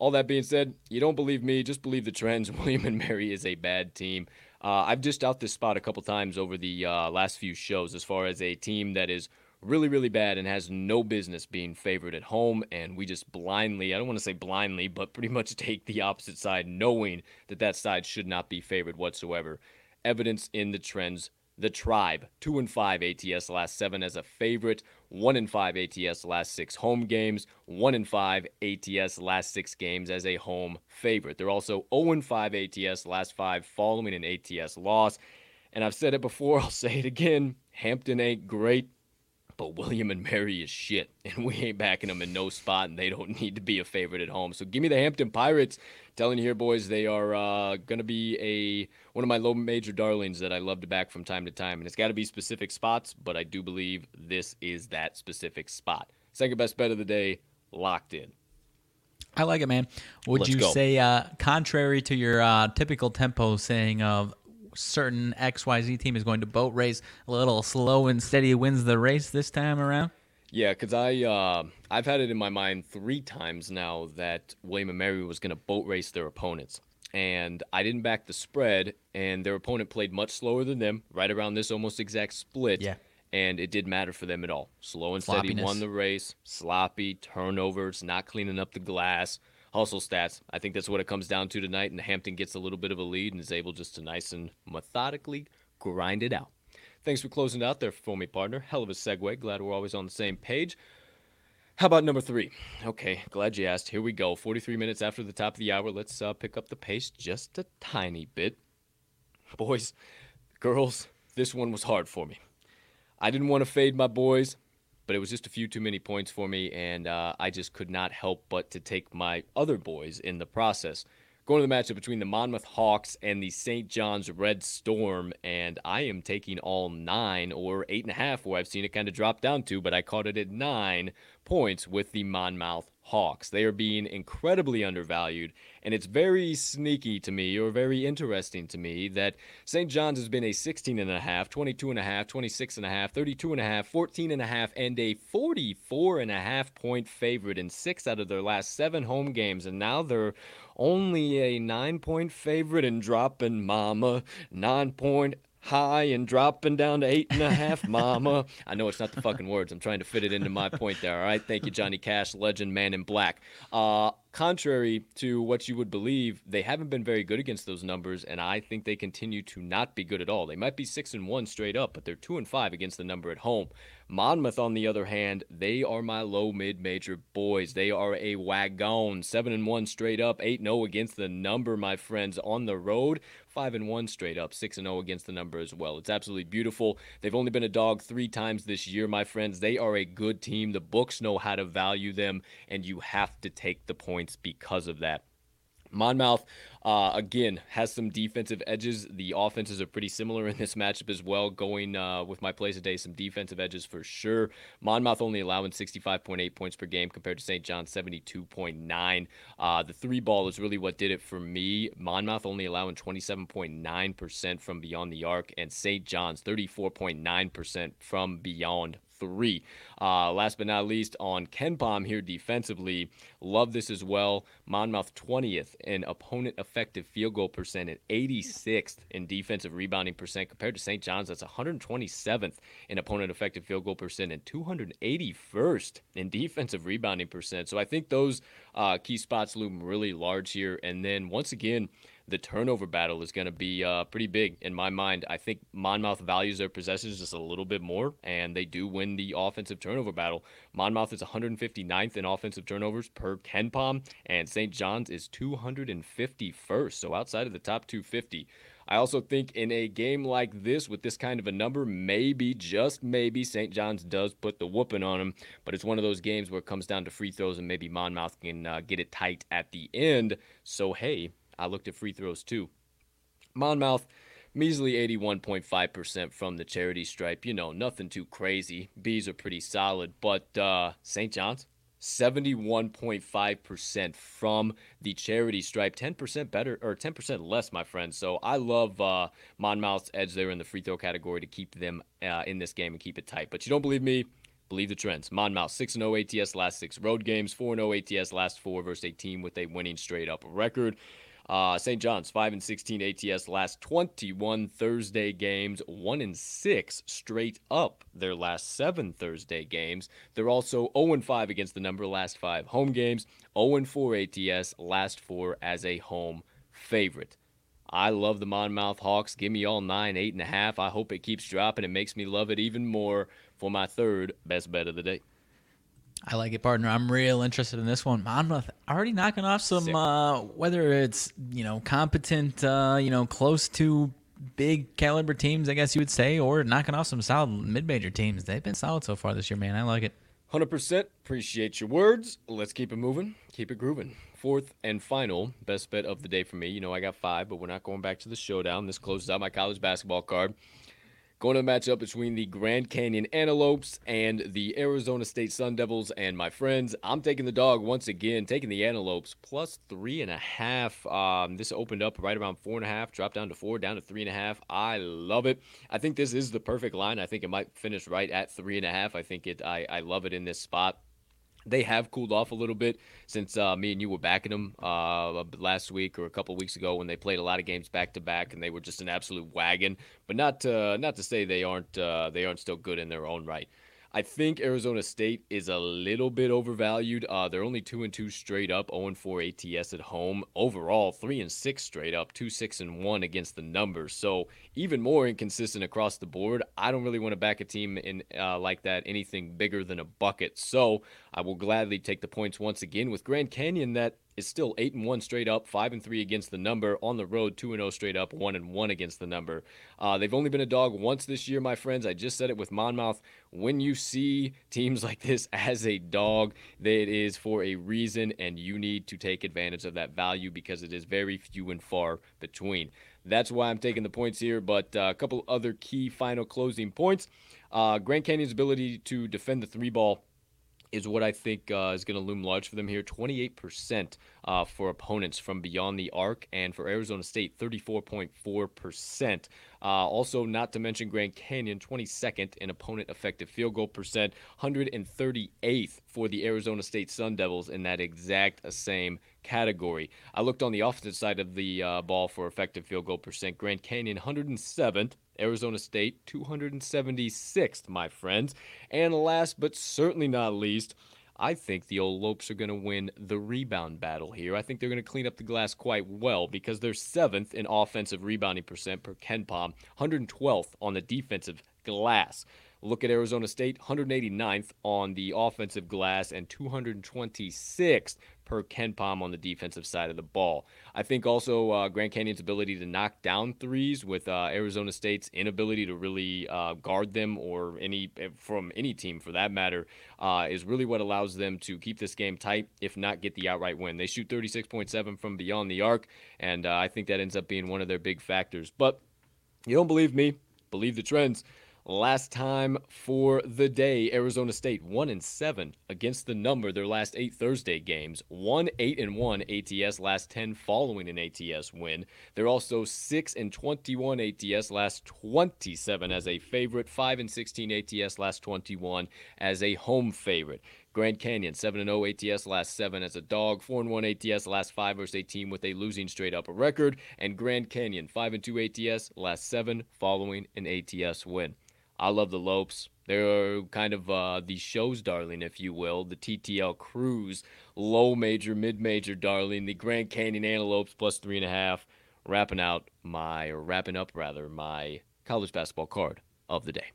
All that being said, you don't believe me, just believe the trends. William and Mary is a bad team. Uh, I've just out this spot a couple times over the uh, last few shows as far as a team that is really, really bad and has no business being favored at home. And we just blindly, I don't want to say blindly, but pretty much take the opposite side, knowing that that side should not be favored whatsoever. Evidence in the trends The Tribe, 2 and 5 ATS last 7 as a favorite, 1 in 5 ATS last 6 home games, 1 in 5 ATS last 6 games as a home favorite. They're also 0 and 5 ATS last 5 following an ATS loss. And I've said it before, I'll say it again. Hampton ain't great, but William and Mary is shit, and we ain't backing them in no spot, and they don't need to be a favorite at home. So give me the Hampton Pirates. Telling you here, boys, they are uh, gonna be a one of my low major darlings that I love to back from time to time, and it's got to be specific spots. But I do believe this is that specific spot. Second best bet of the day, locked in. I like it, man. Would Let's you go. say, uh, contrary to your uh, typical tempo saying of certain XYZ team is going to boat race a little slow and steady wins the race this time around? Yeah, because I uh, I've had it in my mind three times now that William and Mary was going to boat race their opponents, and I didn't back the spread, and their opponent played much slower than them, right around this almost exact split. Yeah. And it didn't matter for them at all. Slow and steady won the race. Sloppy turnovers, not cleaning up the glass. Hustle stats. I think that's what it comes down to tonight. And Hampton gets a little bit of a lead and is able just to nice and methodically grind it out. Thanks for closing out there for me, partner. Hell of a segue. Glad we're always on the same page. How about number three? Okay, glad you asked. Here we go. 43 minutes after the top of the hour. Let's uh, pick up the pace just a tiny bit. Boys, girls, this one was hard for me. I didn't want to fade my boys, but it was just a few too many points for me, and uh, I just could not help but to take my other boys in the process. Going to the matchup between the Monmouth Hawks and the St. John's Red Storm, and I am taking all nine or eight and a half, where I've seen it kind of drop down to, but I caught it at nine points with the Monmouth Hawks. They are being incredibly undervalued, and it's very sneaky to me or very interesting to me that St. John's has been a 16 and a half, 22 and a half, 26 and a half, 32 and a half, 14 and a half, and a 44 and a half point favorite in six out of their last seven home games, and now they're only a nine point favorite and dropping mama nine point high and dropping down to eight and a half, mama. I know it's not the fucking words. I'm trying to fit it into my point there. All right. Thank you, Johnny Cash, legend, man in black. Uh, contrary to what you would believe, they haven't been very good against those numbers, and I think they continue to not be good at all. They might be six and one straight up, but they're two and five against the number at home. Monmouth, on the other hand, they are my low mid major boys. They are a wagon, seven and one straight up, eight and zero against the number, my friends, on the road. Five and one straight up, six and zero against the number as well. It's absolutely beautiful. They've only been a dog three times this year, my friends. They are a good team. The books know how to value them, and you have to take the points because of that. Monmouth, uh, again, has some defensive edges. The offenses are pretty similar in this matchup as well. Going uh, with my plays today, some defensive edges for sure. Monmouth only allowing 65.8 points per game compared to St. John's 72.9. Uh, the three ball is really what did it for me. Monmouth only allowing 27.9% from beyond the arc, and St. John's 34.9% from beyond three. Uh, last but not least, on KenPom here defensively, love this as well. Monmouth 20th in opponent effective field goal percent and 86th in defensive rebounding percent compared to St. John's. That's 127th in opponent effective field goal percent and 281st in defensive rebounding percent. So I think those uh, key spots loom really large here. And then once again, the turnover battle is going to be uh, pretty big in my mind. I think Monmouth values their possessions just a little bit more, and they do win the offensive turnover battle. Monmouth is 159th in offensive turnovers per KenPom, and St. John's is 251st, so outside of the top 250. I also think in a game like this, with this kind of a number, maybe, just maybe, St. John's does put the whooping on them. But it's one of those games where it comes down to free throws, and maybe Monmouth can uh, get it tight at the end. So, hey, I looked at free throws too. Monmouth, measly 81.5% from the charity stripe. You know, nothing too crazy. Bees are pretty solid. But uh, St. John's, 71.5% from the charity stripe. 10% better, or 10% less, my friend. So I love uh, Monmouth's edge there in the free throw category to keep them uh, in this game and keep it tight. But you don't believe me? Believe the trends. Monmouth 6 0 ATS last six road games, 4 0 ATS last four versus a team with a winning straight up record. Uh, St. John's 5 and 16 ATS last 21 Thursday games, 1 and 6 straight up their last 7 Thursday games. They're also 0 and 5 against the number last 5 home games, 0 and 4 ATS last 4 as a home favorite. I love the Monmouth Hawks. Give me all nine, eight and a half. I hope it keeps dropping. It makes me love it even more for my third best bet of the day. I like it, partner. I'm real interested in this one. Monmouth already knocking off some, uh, whether it's you know competent, uh, you know close to big caliber teams, I guess you would say, or knocking off some solid mid-major teams. They've been solid so far this year, man. I like it. 100% appreciate your words. Let's keep it moving, keep it grooving. Fourth and final best bet of the day for me. You know, I got five, but we're not going back to the showdown. This closes out my college basketball card. Going to the matchup between the Grand Canyon Antelopes and the Arizona State Sun Devils. And my friends, I'm taking the dog once again, taking the Antelopes plus three and a half. Um, this opened up right around four and a half, dropped down to four, down to three and a half. I love it. I think this is the perfect line. I think it might finish right at three and a half. I think it. I, I love it in this spot they have cooled off a little bit since uh, me and you were backing them uh, last week or a couple weeks ago when they played a lot of games back to back and they were just an absolute wagon. But not to, not to say they aren't uh, they aren't still good in their own right. I think Arizona State is a little bit overvalued. Uh, they're only two and two straight up, 0 and 4 ATS at home. Overall, three and six straight up, two six and one against the numbers. So even more inconsistent across the board. I don't really want to back a team in uh, like that anything bigger than a bucket. So I will gladly take the points once again with Grand Canyon that is still 8 and 1 straight up, 5 and 3 against the number on the road, 2 and 0 straight up, 1 and 1 against the number. Uh, they've only been a dog once this year, my friends. I just said it with Monmouth. When you see teams like this as a dog, it is for a reason, and you need to take advantage of that value because it is very few and far between. That's why I'm taking the points here. But uh, a couple other key final closing points. Uh, Grand Canyon's ability to defend the three ball is what I think uh, is going to loom large for them here. 28% uh, for opponents from beyond the arc, and for Arizona State, 34.4%. Uh, also, not to mention Grand Canyon, 22nd in opponent effective field goal percent, 138th for the Arizona State Sun Devils in that exact same category. I looked on the offensive side of the uh, ball for effective field goal percent. Grand Canyon, 107th. Arizona State, 276th, my friends. And last but certainly not least, I think the old Lopes are going to win the rebound battle here. I think they're going to clean up the glass quite well because they're seventh in offensive rebounding percent per KenPom, 112th on the defensive glass. Look at Arizona State, 189th on the offensive glass and 226th per KenPom on the defensive side of the ball. I think also uh, Grand Canyon's ability to knock down threes with uh, Arizona State's inability to really uh, guard them or any eh, from any team for that matter uh, is really what allows them to keep this game tight, if not get the outright win. They shoot 36.7 from beyond the arc, and uh, I think that ends up being one of their big factors. But you don't believe me? Believe the trends. Last time for the day, Arizona State one and seven against the number. Their last eight Thursday games, one eight and one ATS last ten following an ATS win. They're also six and twenty one ATS last twenty seven as a favorite, five and sixteen ATS last twenty one as a home favorite. Grand Canyon 7 0 ATS last 7 as a dog, 4 1 ATS last 5 versus a team with a losing straight up record, and Grand Canyon 5 2 ATS last 7 following an ATS win. I love the Lopes. They're kind of uh, the show's darling, if you will. The TTL Cruise, low major, mid major darling. The Grand Canyon Antelopes plus three and a half. Wrapping out my, wrapping up rather, my college basketball card of the day.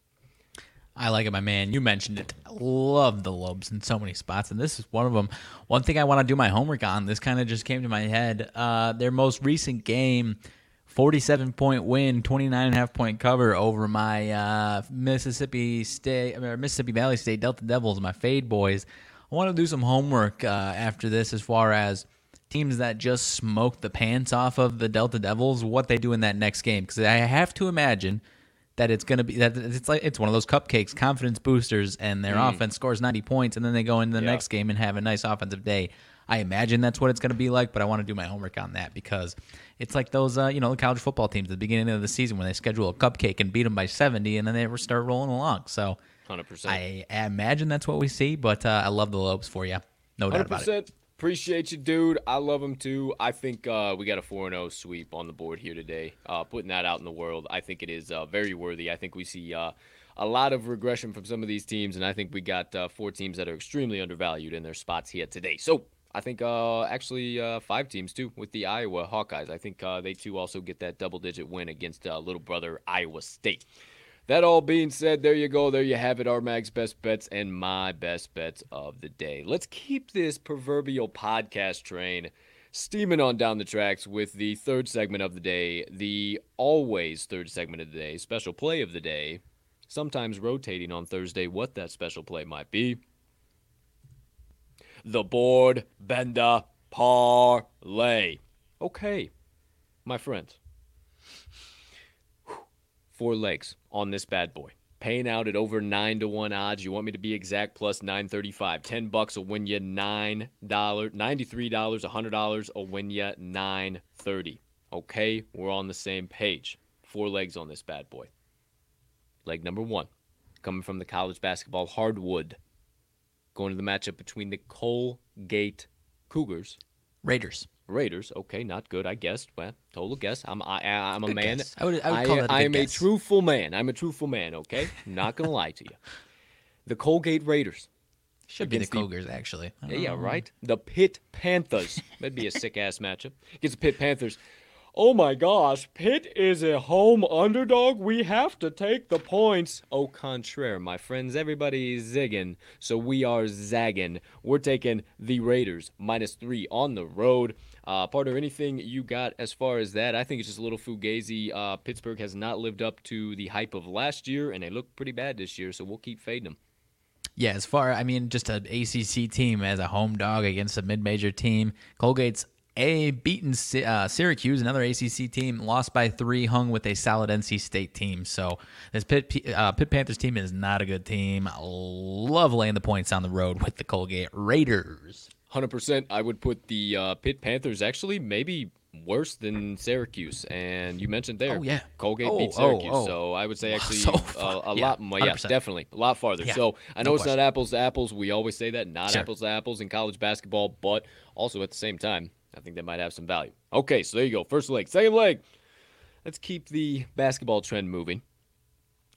I like it, my man. You mentioned it. I love the Lopes in so many spots, and this is one of them. One thing I want to do my homework on. This kind of just came to my head. Uh, their most recent game 47 point win, 29 and a half point cover over my uh, Mississippi State, or Mississippi Valley State Delta Devils, my Fade boys. I want to do some homework uh, after this as far as teams that just smoke the pants off of the Delta Devils, what they do in that next game. Because I have to imagine that it's going to be that it's like it's one of those cupcakes, confidence boosters, and their mm. offense scores 90 points, and then they go into the yeah. next game and have a nice offensive day. I imagine that's what it's going to be like, but I want to do my homework on that because it's like those, uh, you know, the college football teams at the beginning of the season when they schedule a cupcake and beat them by 70 and then they start rolling along. So 100%. I imagine that's what we see, but uh, I love the Lopes for you. No doubt about it. Appreciate you, dude. I love them too. I think uh, we got a 4 0 sweep on the board here today. Uh, putting that out in the world, I think it is uh, very worthy. I think we see uh, a lot of regression from some of these teams, and I think we got uh, four teams that are extremely undervalued in their spots here today. So I think uh, actually uh, five teams too with the Iowa Hawkeyes. I think uh, they too also get that double digit win against uh, little brother Iowa State. That all being said, there you go. There you have it. Our Mag's best bets and my best bets of the day. Let's keep this proverbial podcast train steaming on down the tracks with the third segment of the day, the always third segment of the day, special play of the day, sometimes rotating on Thursday what that special play might be. The board bender parlay. Okay, my friends. Four legs on this bad boy. Paying out at over nine to one odds. You want me to be exact? Plus nine thirty-five. Ten bucks will win you nine dollar, ninety-three dollars, a hundred dollars will win you nine thirty. Okay, we're on the same page. Four legs on this bad boy. Leg number one, coming from the college basketball hardwood, going to the matchup between the Colgate Cougars Raiders. Raiders. Okay, not good. I guessed. Well, total guess. I'm I, I'm a Good man. guess. I would- I would call that a I good am a truthful man. I'm a truthful man. Okay, not gonna lie to you. The Colgate Raiders. Should be the Against the- Cougars, actually. Yeah, know. Mm-hmm. right. The Pitt Panthers. That'd be a sick ass matchup. Against the Pitt Panthers. Oh my gosh, Pitt is a home underdog. We have to take the points. Au contraire, my friends. Everybody is zigging, so we are zagging. We're taking the Raiders minus three on the road. Uh, partner, anything you got as far as that? I think it's just a little fugazi. Uh, Pittsburgh has not lived up to the hype of last year, and they look pretty bad this year, so we'll keep fading them. Yeah, as far I mean, just an ACC team as a home dog against a mid-major team. Colgate's a beaten uh, Syracuse, another ACC team, lost by three, hung with a solid NC State team. So this Pitt, uh, Pitt Panthers team is not a good team. Love laying the points on the road with the Colgate Raiders. Hundred percent. I would put the uh, Pitt Panthers actually maybe worse than Syracuse. And you mentioned there, Oh, yeah. Colgate Oh, beat oh, Syracuse. oh. So I would say actually So uh, a Yeah, lot more. Yeah, 100%. definitely a lot farther. Yeah, So I know no it's question. not apples to apples. We always say that, not Sure. apples to apples in college basketball, but also at the same time, I think that might have some value. Okay, so there you go. First leg, second leg. Let's keep the basketball trend moving.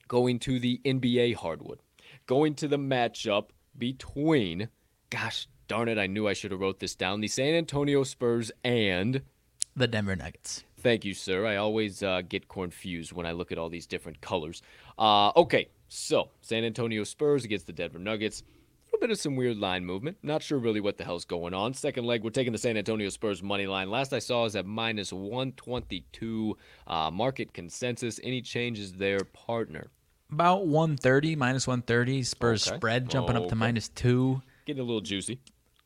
Going to the NBA hardwood. Going to the matchup between, gosh darn it, I knew I should have wrote this down. The San Antonio Spurs and, The Denver Nuggets. thank you, sir. I always uh, get confused when I look at all these different colors. Uh, okay, so San Antonio Spurs against the Denver Nuggets. A little bit of some weird line movement. Not sure really what the hell's going on. Second leg, we're taking the San Antonio Spurs money line. Last I saw is at minus 122 uh, market consensus. Any changes there, partner? About 130, minus 130. Spurs Okay. spread jumping up Okay. to minus two. Getting a little juicy.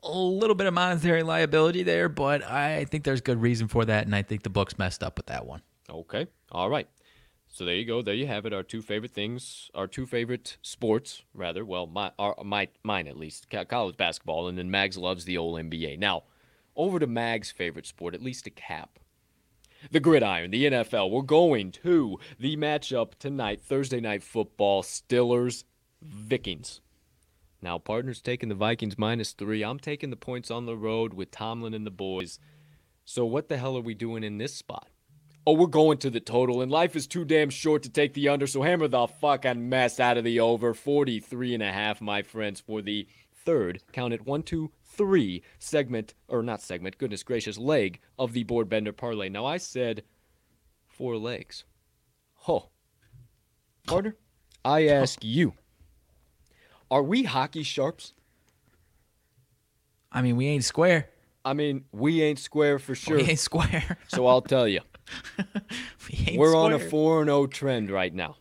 a little bit of monetary liability there, but I think there's good reason for that, and I think the books messed up with that one. Okay. All right. So there you go. There you have it. Our two favorite things, our two favorite sports, rather. Well, my, our, my, mine at least, college basketball, and then Mags loves the old NBA. Now, over to Mag's favorite sport, at least a cap. The gridiron, the NFL. We're going to the matchup tonight, Thursday night football, Stillers, Vikings. Now, partners taking the Vikings minus three. I'm taking the points on the road with Tomlin and the boys. So what the hell are we doing in this spot? Oh, we're going to the total, and life is too damn short to take the under, so hammer the fucking mess out of the over. 43 and a half, my friends, for the third, count it, one, two, three segment, or not segment, goodness gracious, leg of the board bender parlay. Now, I said four legs. Ho. Partner, I ask you, are we hockey sharps? I mean, we ain't square. I mean, we ain't square for sure. We ain't square. So I'll tell you. we We're on a square. 4 0 trend right now.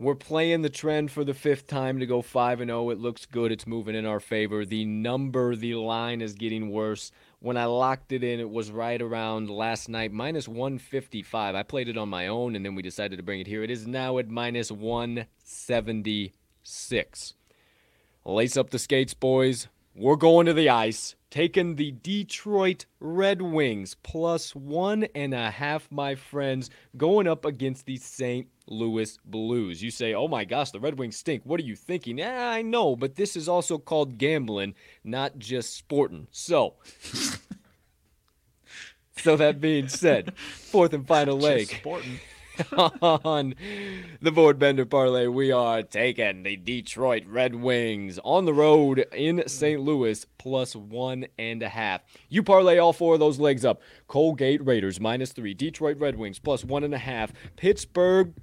We're playing the trend for the fifth time to go 5 0. It looks good. It's moving in our favor. The number, the line is getting worse. When I locked it in, it was right around last night, minus 155. I played it on my own and then we decided to bring it here. It is now at minus 176. Lace up the skates, boys. We're going to the ice, taking the Detroit Red Wings plus one and a half, my friends, going up against the St. Louis Blues. You say, oh my gosh, the Red Wings stink. What are you thinking? Yeah, I know, but this is also called gambling, not just sporting. So, so that being said, fourth and final leg. Sporting. on the board bender parlay, we are taking the Detroit Red Wings on the road in St. Louis plus one and a half. You parlay all four of those legs up. Colgate Raiders minus three, Detroit Red Wings plus one and a half, Pittsburgh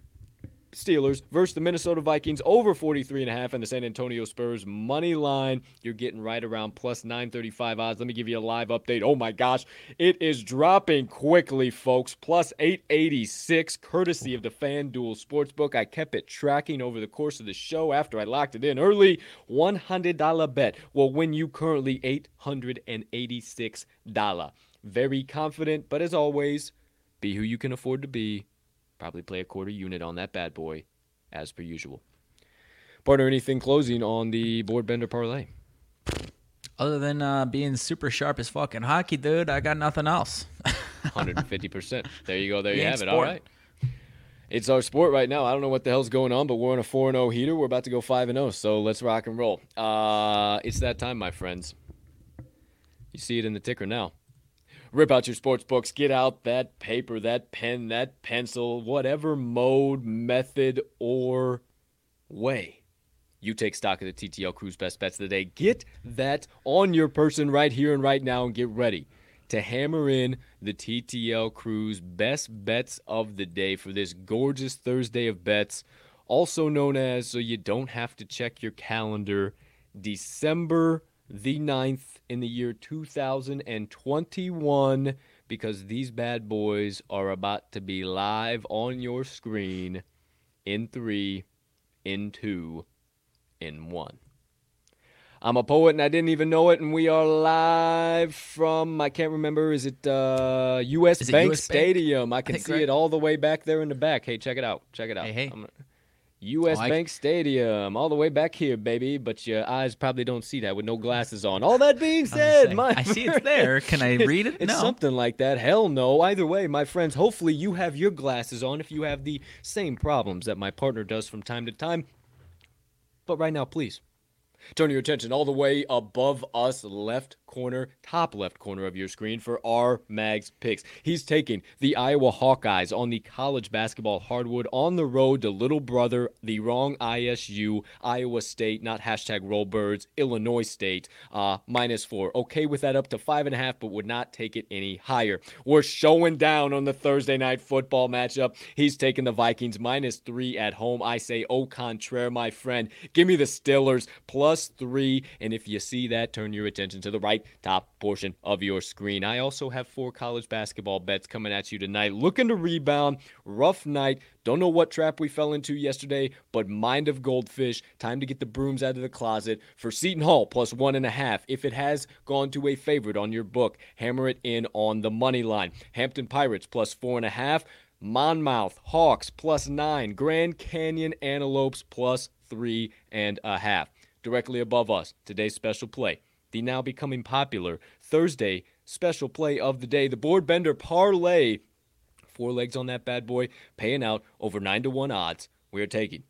Steelers versus the Minnesota Vikings over 43 and a half and the San Antonio Spurs money line. You're getting right around plus 935 odds. Let me give you a live update. Oh my gosh, it is dropping quickly, folks. Plus 886 courtesy of the FanDuel Sportsbook. I kept it tracking over the course of the show after I locked it in early. $100 bet will win you currently $886. Very confident, but as always, be who you can afford to be Probably play a quarter unit on that bad boy, as per usual. Partner, anything closing on the board bender parlay? Other than uh, being super sharp as fucking hockey, dude, I got nothing else. 150%. There you go. There you have it. All right. It's our sport right now. I don't know what the hell's going on, but we're on a 4 0 heater. We're about to go 5 0, so let's rock and roll. Uh, it's that time, my friends. You see it in the ticker now. Rip out your sports books, get out that paper, that pen, that pencil, whatever mode, method, or way. You take stock of the TTL Crew's best bets of the day. Get that on your person right here and right now and get ready to hammer in the TTL Crew's best bets of the day for this gorgeous Thursday of bets, also known as so you don't have to check your calendar, December the 9th in the year 2021 because these bad boys are about to be live on your screen in three, in two, in one. I'm a poet and I didn't even know it, and we are live from I can't remember. Is it uh, U.S. Is Bank US Stadium? Bank? I can I see right. it all the way back there in the back. Hey, check it out. Check it out. Hey, hey. U.S. Oh, Bank Stadium, all the way back here, baby. But your eyes probably don't see that with no glasses on. All that being said, my I see it's there. Can I read it? It's no. something like that. Hell no. Either way, my friends. Hopefully, you have your glasses on if you have the same problems that my partner does from time to time. But right now, please turn your attention all the way above us, left corner, top left corner of your screen for our Mags picks. He's taking the Iowa Hawkeyes on the college basketball hardwood on the road to little brother, the wrong ISU, Iowa State, not hashtag rollbirds, Illinois State, uh, minus four. Okay with that up to five and a half, but would not take it any higher. We're showing down on the Thursday night football matchup. He's taking the Vikings minus three at home. I say, au contraire, my friend. Give me the Steelers plus three. And if you see that, turn your attention to the right top portion of your screen. I also have four college basketball bets coming at you tonight. Looking to rebound. Rough night. Don't know what trap we fell into yesterday, but mind of goldfish. Time to get the brooms out of the closet for Seton Hall plus one and a half. If it has gone to a favorite on your book, hammer it in on the money line. Hampton Pirates plus four and a half. Monmouth Hawks plus nine. Grand Canyon Antelopes plus three and a half. Directly above us, today's special play the now becoming popular Thursday special play of the day, the board bender parlay. Four legs on that bad boy, paying out over nine to one odds. We are taking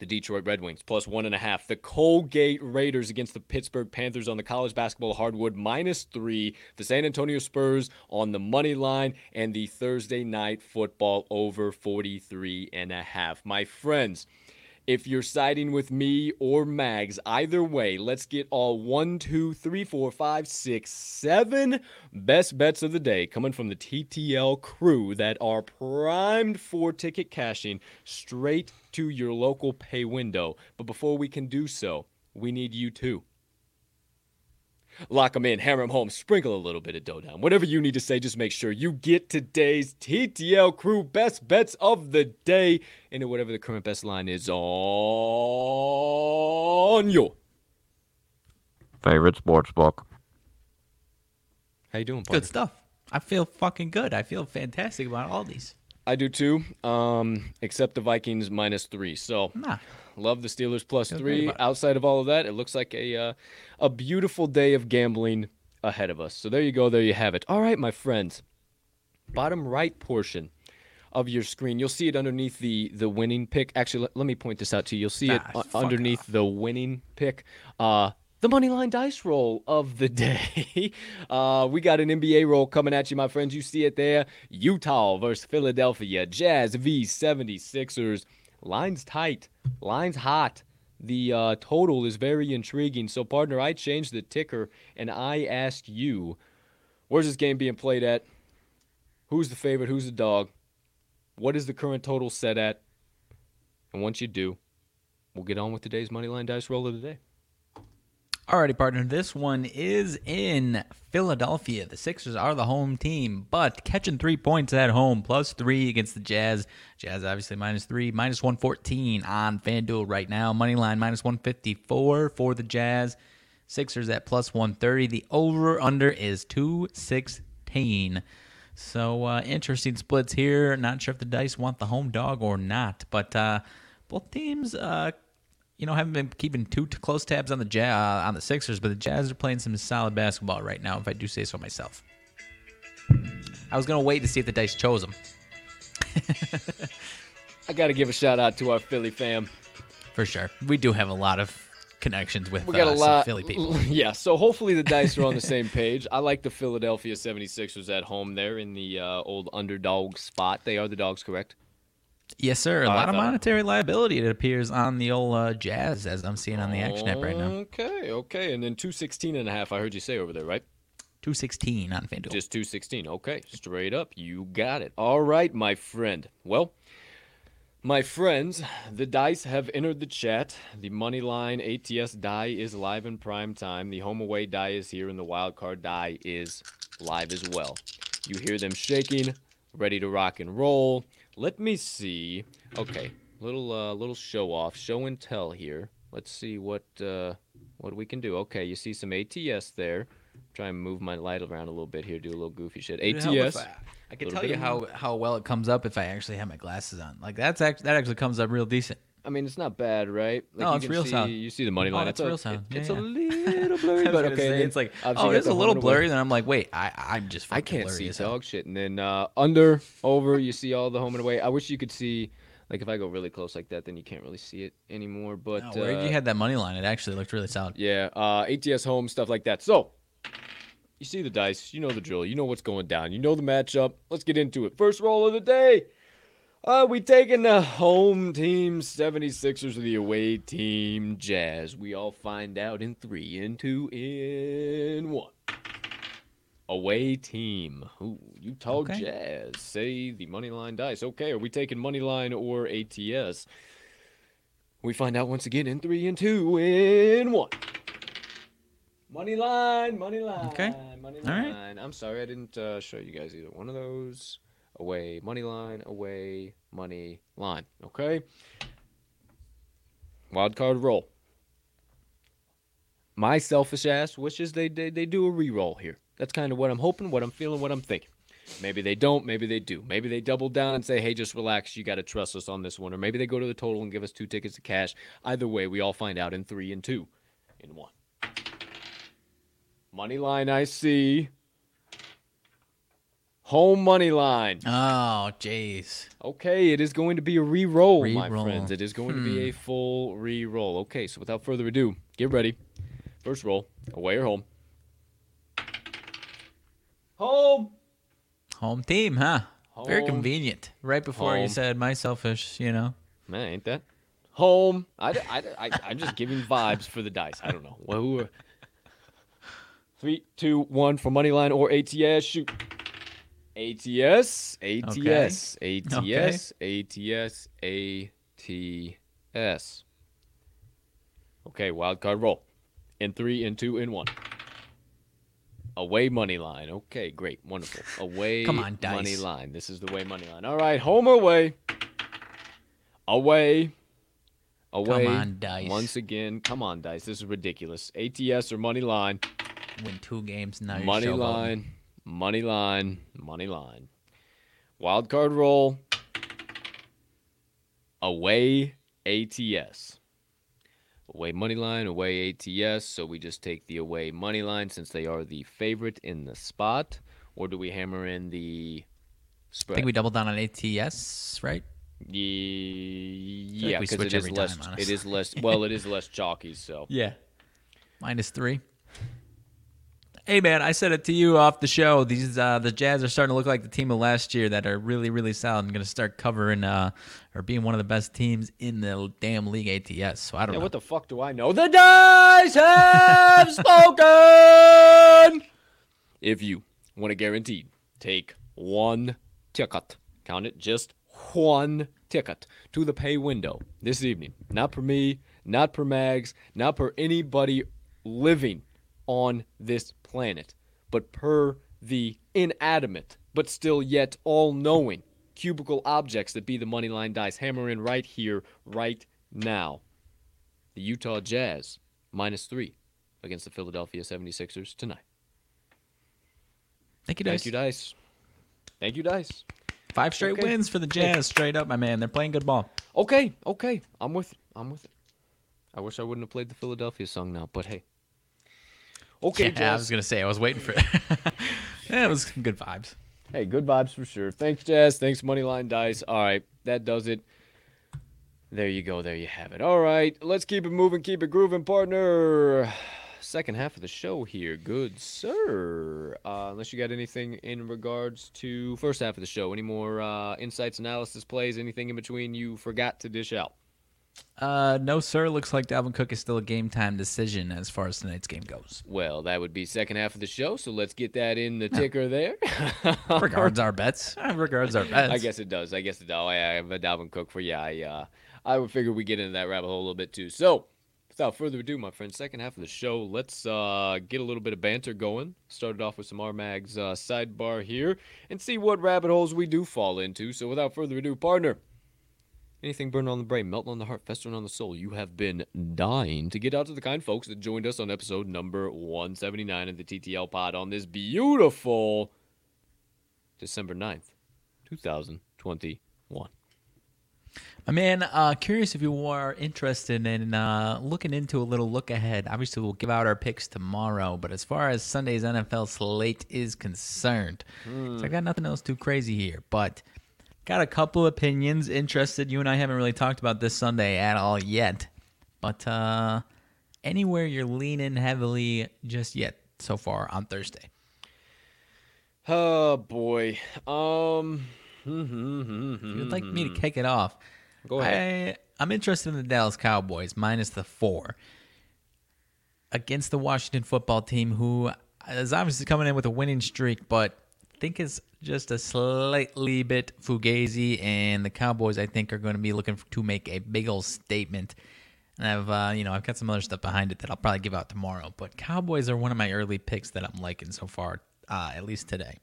the Detroit Red Wings plus one and a half. The Colgate Raiders against the Pittsburgh Panthers on the college basketball hardwood minus three. The San Antonio Spurs on the money line and the Thursday night football over 43 and a half. My friends, if you're siding with me or Mags, either way, let's get all one, two, three, four, five, six, seven best bets of the day coming from the TTL crew that are primed for ticket cashing straight to your local pay window. But before we can do so, we need you too. Lock them in, hammer them home, sprinkle a little bit of dough down. Whatever you need to say, just make sure you get today's TTL crew best bets of the day into whatever the current best line is on your favorite sports book. How you doing, partner? Good stuff. I feel fucking good. I feel fantastic about all these. I do too. Um, except the Vikings minus three. So nah. Love the Steelers plus three. Outside of all of that, it looks like a uh, a beautiful day of gambling ahead of us. So there you go. There you have it. All right, my friends. Bottom right portion of your screen, you'll see it underneath the the winning pick. Actually, let, let me point this out to you. You'll see nah, it underneath off. the winning pick. Uh, the money line dice roll of the day. Uh, we got an NBA roll coming at you, my friends. You see it there. Utah versus Philadelphia. Jazz v 76ers. Line's tight. Line's hot. The uh, total is very intriguing. So, partner, I changed the ticker and I asked you, where's this game being played at? Who's the favorite? Who's the dog? What is the current total set at? And once you do, we'll get on with today's Moneyline Dice Roll of the day. Alrighty, partner. This one is in Philadelphia. The Sixers are the home team, but catching three points at home, plus three against the Jazz. Jazz obviously minus three, minus 114 on FanDuel right now. Money line minus 154 for the Jazz. Sixers at plus 130. The over under is 216. So uh, interesting splits here. Not sure if the dice want the home dog or not, but uh, both teams, uh, you know, haven't been keeping too close tabs on the ja- uh, on the Sixers, but the Jazz are playing some solid basketball right now. If I do say so myself. I was gonna wait to see if the dice chose them I got to give a shout out to our Philly fam. for sure. We do have a lot of connections with We got uh, a lot. Philly people. Yeah, so hopefully the dice are on the same page. I like the Philadelphia 76ers at home there in the uh, old underdog spot. They are the dogs, correct? Yes, sir. A lot right, of monetary liability it appears on the old uh, Jazz as I'm seeing on the action app right now. Okay, okay. And then 216 and a half, I heard you say over there, right? 216 on FanDuel. Just 216. Okay, straight up. You got it. All right, my friend. Well, my friends, the dice have entered the chat. The money line ATS die is live in prime time. The home away die is here, and the wild card die is live as well. You hear them shaking, ready to rock and roll. Let me see. Okay, little uh, little show off, show and tell here. Let's see what uh, what we can do. Okay, you see some ATS there. Try and move my light around a little bit here. Do a little goofy shit. It'd help if ATS. I, I can tell you how, how well it comes up if I actually have my glasses on. Like that's actually that actually comes up real decent. I mean, it's not bad, right? Like, No, you it's can real see, sound. You see the money Oh, line. that's it's a, real sound. it- it's Yeah, a little blurry, but okay. say, it's like oh, it's a little home and away. blurry. Then I'm like, wait, I I'm just I can't blurry see dog shit. And then uh, under, over, you see all the home and away. I wish you could see. Like if I go really close like that, then you can't really see it anymore. But No, where uh, you had that money line, it actually looked really solid. Yeah, uh, ATS home stuff like that. So, you see the dice, you know the drill, you know what's going down, you know the matchup. Let's get into it. First roll of the day. Uh, we taking the home team 76ers or the away team Jazz. We all find out in three, in two, in one. Away team. Ooh, Utah Okay. Jazz. Say the money line dice. Okay, are we taking money line or ATS? We find out once again in three and two in one. Money line, money line, Okay. money All right. I'm sorry I didn't uh, show you guys either one of those. Away, money line, away, money line. Okay. Wild card roll. My selfish ass wishes they they, they do a re-roll here. That's kind of what I'm hoping, what I'm feeling, what I'm thinking. Maybe they don't. Maybe they do. Maybe they double down and say, hey, just relax. You got to trust us on this one. Or maybe they go to the total and give us two tickets of cash. Either way, we all find out in three and two in one. Money line, I see. Home money line. Oh, jeez. Okay, it is going to be a re-roll, my Re-roll. friends. It is going to be a hmm. full re-roll. Okay, so without further ado, get ready. First roll, away or home. Home. Home team, huh? Very convenient. Right before you said my selfish, you know. Man, ain't that? Home. I, I, I, I'm just giving vibes for the dice. I don't know. Well, who are... Three, two, one for money line or ATS. Shoot. ATS, ATS, ATS, ATS, ATS. Okay, wild card roll. In three, in two, in one. Away money line. Okay, great, wonderful. Away Come on, dice. money line. This is the way money line. All right, home away. away? Away. Away. on, dice. Once again, come on, dice. This is ridiculous. ATS or money line. Win two games now. Money line, money line, money line. Wild card roll. Away ATS. Away money line, away ATS. So we just take the away money line since they are the favorite in the spot, or do we hammer in the spread? I think we double down on ATS, right? Yeah, we because switch it is every less. time, it is less. Well, it is less chalky. So Yeah. minus three. Hey man, I said it to you off the show. These uh, the Jazz are starting to look like the team of last year that are really, really solid and going to start covering uh, or being one of the best teams in the damn league ATS. So I don't Yeah, know. what the fuck do I know? The dice have spoken. If you want to guaranteed take one ticket, count it just one ticket to the pay window this evening. Not for me, not per Mags, not per anybody living on this planet, but per the inanimate, but still yet all knowing cubical objects that be the money line dice. Hammer in right here, right now the Utah Jazz minus three against the Philadelphia 76ers tonight. Thank you, Dice. Thank you, Dice. Thank you, Dice. Five straight Okay. wins for the Jazz, straight up, my man. They're playing good ball. Okay, okay. I'm with it. I'm with it. I wish I wouldn't have played the Philadelphia song now, but hey. Okay, yeah, I was gonna say I was waiting for. yeah, it was good vibes. Hey, good vibes for sure. Thanks, Jazz. Thanks, Moneyline Dice. All right, that does it. There you go. There you have it. All right, let's keep it moving, keep it grooving, partner. Second half of the show here. Good, sir. Uh, unless you got anything in regards to first half of the show. Any more uh, insights, analysis, plays, anything in between you forgot to dish out? Uh, no, sir. Looks like Dalvin Cook is still a game time decision as far as tonight's game goes. Well, that would be second half of the show, so let's get that in the ticker there. Regards our bets. Regards our bets. I guess it does. I guess it does. I have a Dalvin Cook for yeah. I uh, I would figure we get into that rabbit hole a little bit too. So, without further ado, my friend, second half of the show, let's uh, get a little bit of banter going. Started off with some RMAG's uh, sidebar here, and see what rabbit holes we do fall into. So, without further ado, partner. Anything burning on the brain, melting on the heart, festering on the soul, you have been dying to get out to the kind folks that joined us on episode number 179 of the TTL pod on this beautiful December 9th, 2021. My man, uh, curious if you are interested in uh, looking into a little look ahead. Obviously, we'll give out our picks tomorrow, but as far as Sunday's NFL slate is concerned, so I got nothing else too crazy here, but got a couple opinions. Interested, you and I haven't really talked about this Sunday at all yet, but uh, anywhere you're leaning heavily just yet so far on Thursday. Oh boy. Um. Hmm, hmm, hmm, You'd like me to kick it off, Go ahead. I, I'm interested in the Dallas Cowboys minus the four against the Washington football team, who is obviously coming in with a winning streak, but think is just a slightly bit fugazi. And the Cowboys, I think, are going to be looking to make a big old statement. And I've, uh, you know, I've got some other stuff behind it that I'll probably give out tomorrow. But Cowboys are one of my early picks that I'm liking so far, uh, at least today.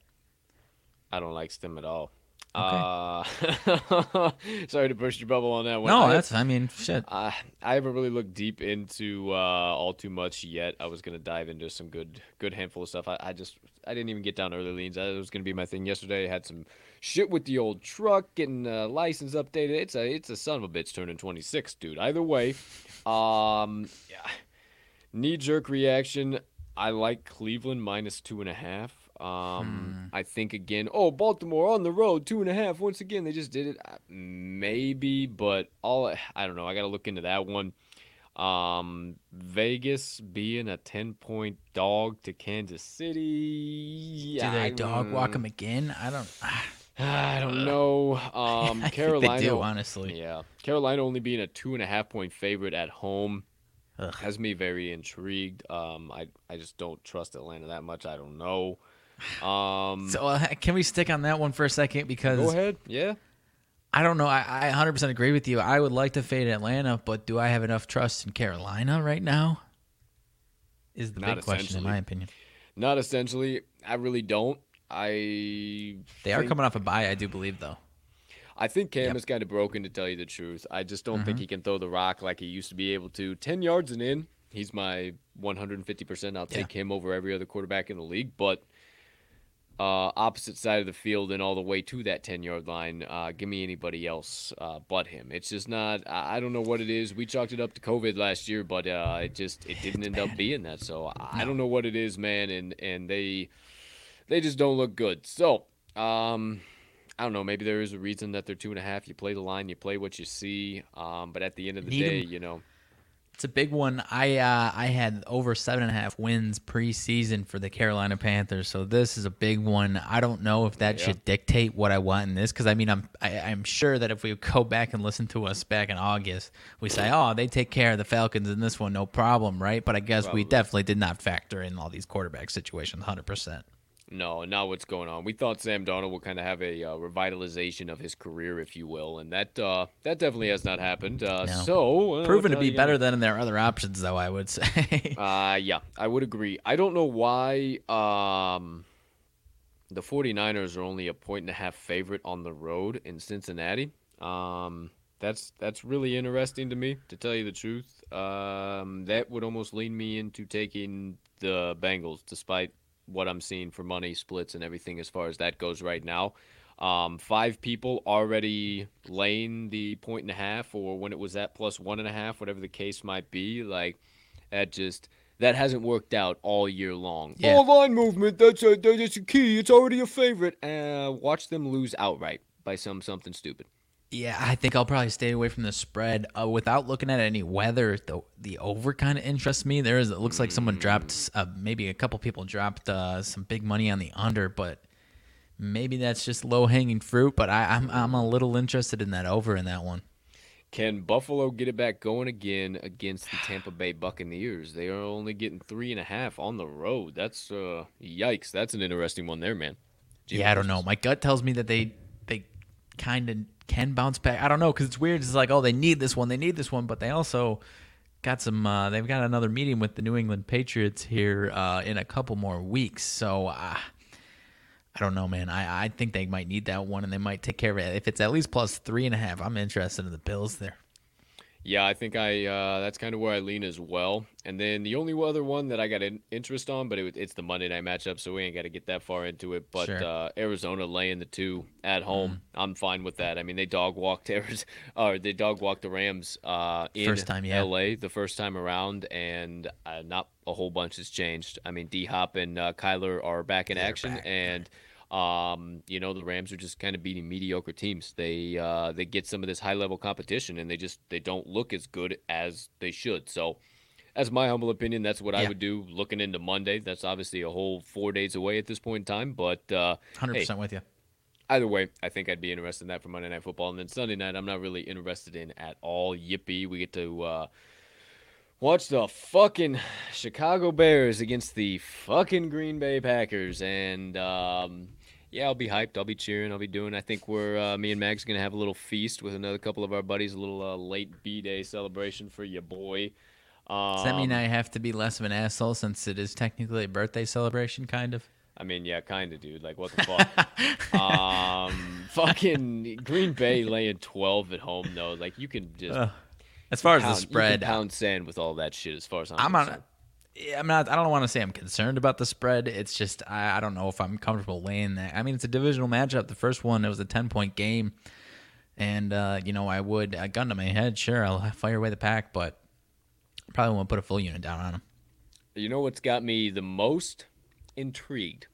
I don't like Stem at all. Uh, sorry to burst your bubble on that one. No, I- that's, I mean, shit. Uh, I haven't really looked deep into uh, all too much yet. I was gonna dive into some good, good handful of stuff. I, I just, I didn't even get down early leans. That was gonna be my thing yesterday. I had some shit with the old truck, getting uh, license updated. It's a, it's a son of a bitch turning 26, dude. Either way, um, yeah, knee jerk reaction. I like Cleveland minus two and a half. Um, I think again. Oh, Baltimore on the road, two and a half. Once again, they just did it. Uh, Maybe, but all I don't know. I got to look into that one. Um, Vegas being a ten point dog to Kansas City. Do they I- dog walk him again? I don't. I don't know. Um, Carolina. do, honestly. Yeah, Carolina only being a two and a half point favorite at home Ugh. has me very intrigued. Um, I I just don't trust Atlanta that much. I don't know. Um, So uh, can we stick on that one for a second? Because go ahead. Yeah. I don't know. I, I 100% agree with you. I would like to fade Atlanta, but do I have enough trust in Carolina right now? Is the Not big question, in my opinion. Not essentially. I really don't. I They are coming off a bye, I do believe, though. I think Cam Yep. Mm-hmm. is kind of broken to tell you the truth. I just don't think he can throw the rock like he used to be able to. Ten yards and in, he's my 150. percent I'll take him over every other quarterback in the league. But uh, opposite side of the field and all the way to that 10 yard line, uh, give me anybody else uh, but him. It's just not. I don't know what it is. We chalked it up to COVID last year, but uh, it just it didn't end up being that. So I don't know what it is, man. And and they they just don't look good. So um. I don't know. Maybe there is a reason that they're two and a half. You play the line, you play what you see. Um, but at the end of the Need day, you know, It's a big one. I uh, I had over seven and a half wins preseason for the Carolina Panthers, so this is a big one. I don't know if that Yeah. should dictate what I want in this because I mean I'm I, I'm sure that if we go back and listen to us back in August, we say oh they take care of the Falcons in this one no problem right, but I guess Probably. we definitely did not factor in all these quarterback situations 100. percent No, not what's going on. We thought Sam Darnold would kind of have a uh, revitalization of his career, if you will, and that uh, that definitely has not happened. Uh, No. So uh, Proven to be better than their other options though I would say. Uh, yeah, I would agree. I don't know why um, the 49ers are only a point and a half favorite on the road in Cincinnati. Um, that's that's really interesting to me, to tell you the truth. Um, that would almost lean me into taking the Bengals, despite what I'm seeing for money splits and everything as far as that goes right now. Um, five people already laying the point and a half, or when it was at plus one and a half, whatever the case might be. Like that just that hasn't worked out all year long. Yeah. Oh, line movement. That's a that's a key. It's already a favorite. Uh, watch them lose outright by some something stupid. Yeah, I think I'll probably stay away from the spread uh, without looking at any weather. The the over kind of interests me. There is it looks like someone dropped uh, maybe a couple people dropped uh, some big money on the under, but maybe that's just low hanging fruit. But I, I'm I'm a little interested in that over in that one. Can Buffalo get it back going again against the Tampa Bay Buccaneers? They are only getting three and a half on the road. That's uh, yikes. That's an interesting one there, man. Yeah, I don't know. My gut tells me that they kind of can bounce back. I don't know because it's weird. It's like oh they need this one, they need this one, but they also got some. Uh, they've got another meeting with the New England Patriots here uh, in a couple more weeks. So uh, I don't know, man. I I think they might need that one, and they might take care of it. If it's at least plus three and a half, I'm interested in the Bills there. Yeah, I think I uh, that's kind of where I lean as well. And then the only other one that I got an interest on, but it, it's the Monday night matchup, so we ain't got to get that far into it. But Sure. uh, Arizona laying the two at home, I'm fine with that. I mean, they dog walked Arizona, or they dog walked the Rams uh, in First time, yeah. LA the first time around, and uh, not a whole bunch has changed. I mean, D Hop and uh, Kyler are back in They're action, back. and um, you know the Rams are just kind of beating mediocre teams. They uh, they get some of this high level competition, and they just they don't look as good as they should. So, as my humble opinion, that's what I would do looking into Monday. That's obviously a whole four days away at this point in time, but uh, Hundred hey, percent with you. either way, I think I'd be interested in that for Monday Night Football. And then Sunday night, I'm not really interested in at all. Yippee. We get to uh, watch the fucking Chicago Bears against the fucking Green Bay Packers. And um, yeah, I'll be hyped. I'll be cheering. I'll be doing. I think we're, uh, me and Mag's going to have a little feast with another couple of our buddies, a little uh, late B Day celebration for your boy. Um, Does that mean I have to be less of an asshole since it is technically a birthday celebration, kind of? I mean, yeah, kind of, dude. Like, what the fuck? um, fucking Green Bay laying 12 at home, though. Like, you can just. Ugh. As far as pound, the spread, pound sand with all that shit. As far as I'm, I'm on. concerned. yeah, I'm not. I don't want to say I'm concerned about the spread. It's just I, I don't know if I'm comfortable laying that. I mean, it's a divisional matchup. The first one it was a 10 point game, and uh, you know I would a gun to my head. Sure, I'll fire away the pack, but probably won't put a full unit down on them. You know what's got me the most intrigued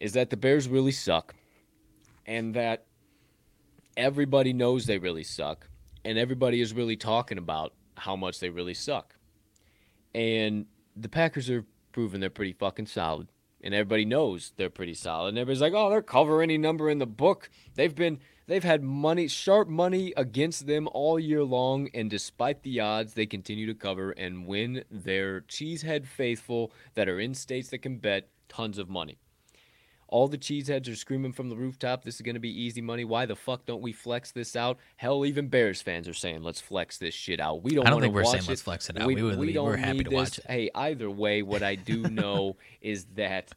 is that the Bears really suck, and that everybody knows they really suck, and everybody is really talking about how much they really suck. And the Packers are proving they're pretty fucking solid, and everybody knows they're pretty solid. And everybody's like, "Oh, they're cover any number in the book." They've been they've had money, sharp money against them all year long, and despite the odds, they continue to cover and win their cheesehead faithful that are in states that can bet tons of money. All the cheeseheads are screaming from the rooftop, this is going to be easy money. Why the fuck don't we flex this out? Hell, even Bears fans are saying, let's flex this shit out. We don't I don't think we're watch saying it. let's flex it out. We, We would- we don't we're happy to this. watch it. Hey, either way, what I do know is that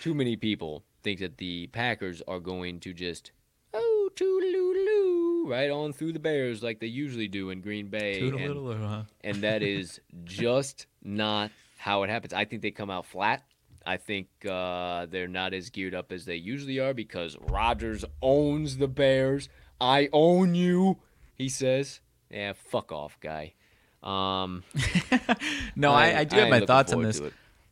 too many people think that the Packers are going to just, oh, toodaloo right on through the Bears like they usually do in Green Bay. and- huh? and that is just not how it happens. I think they come out flat. I think uh, they're not as geared up as they usually are because Rodgers owns the Bears. I own you, he says. Yeah, fuck off, guy. Um, No, I, I do have my thoughts on this.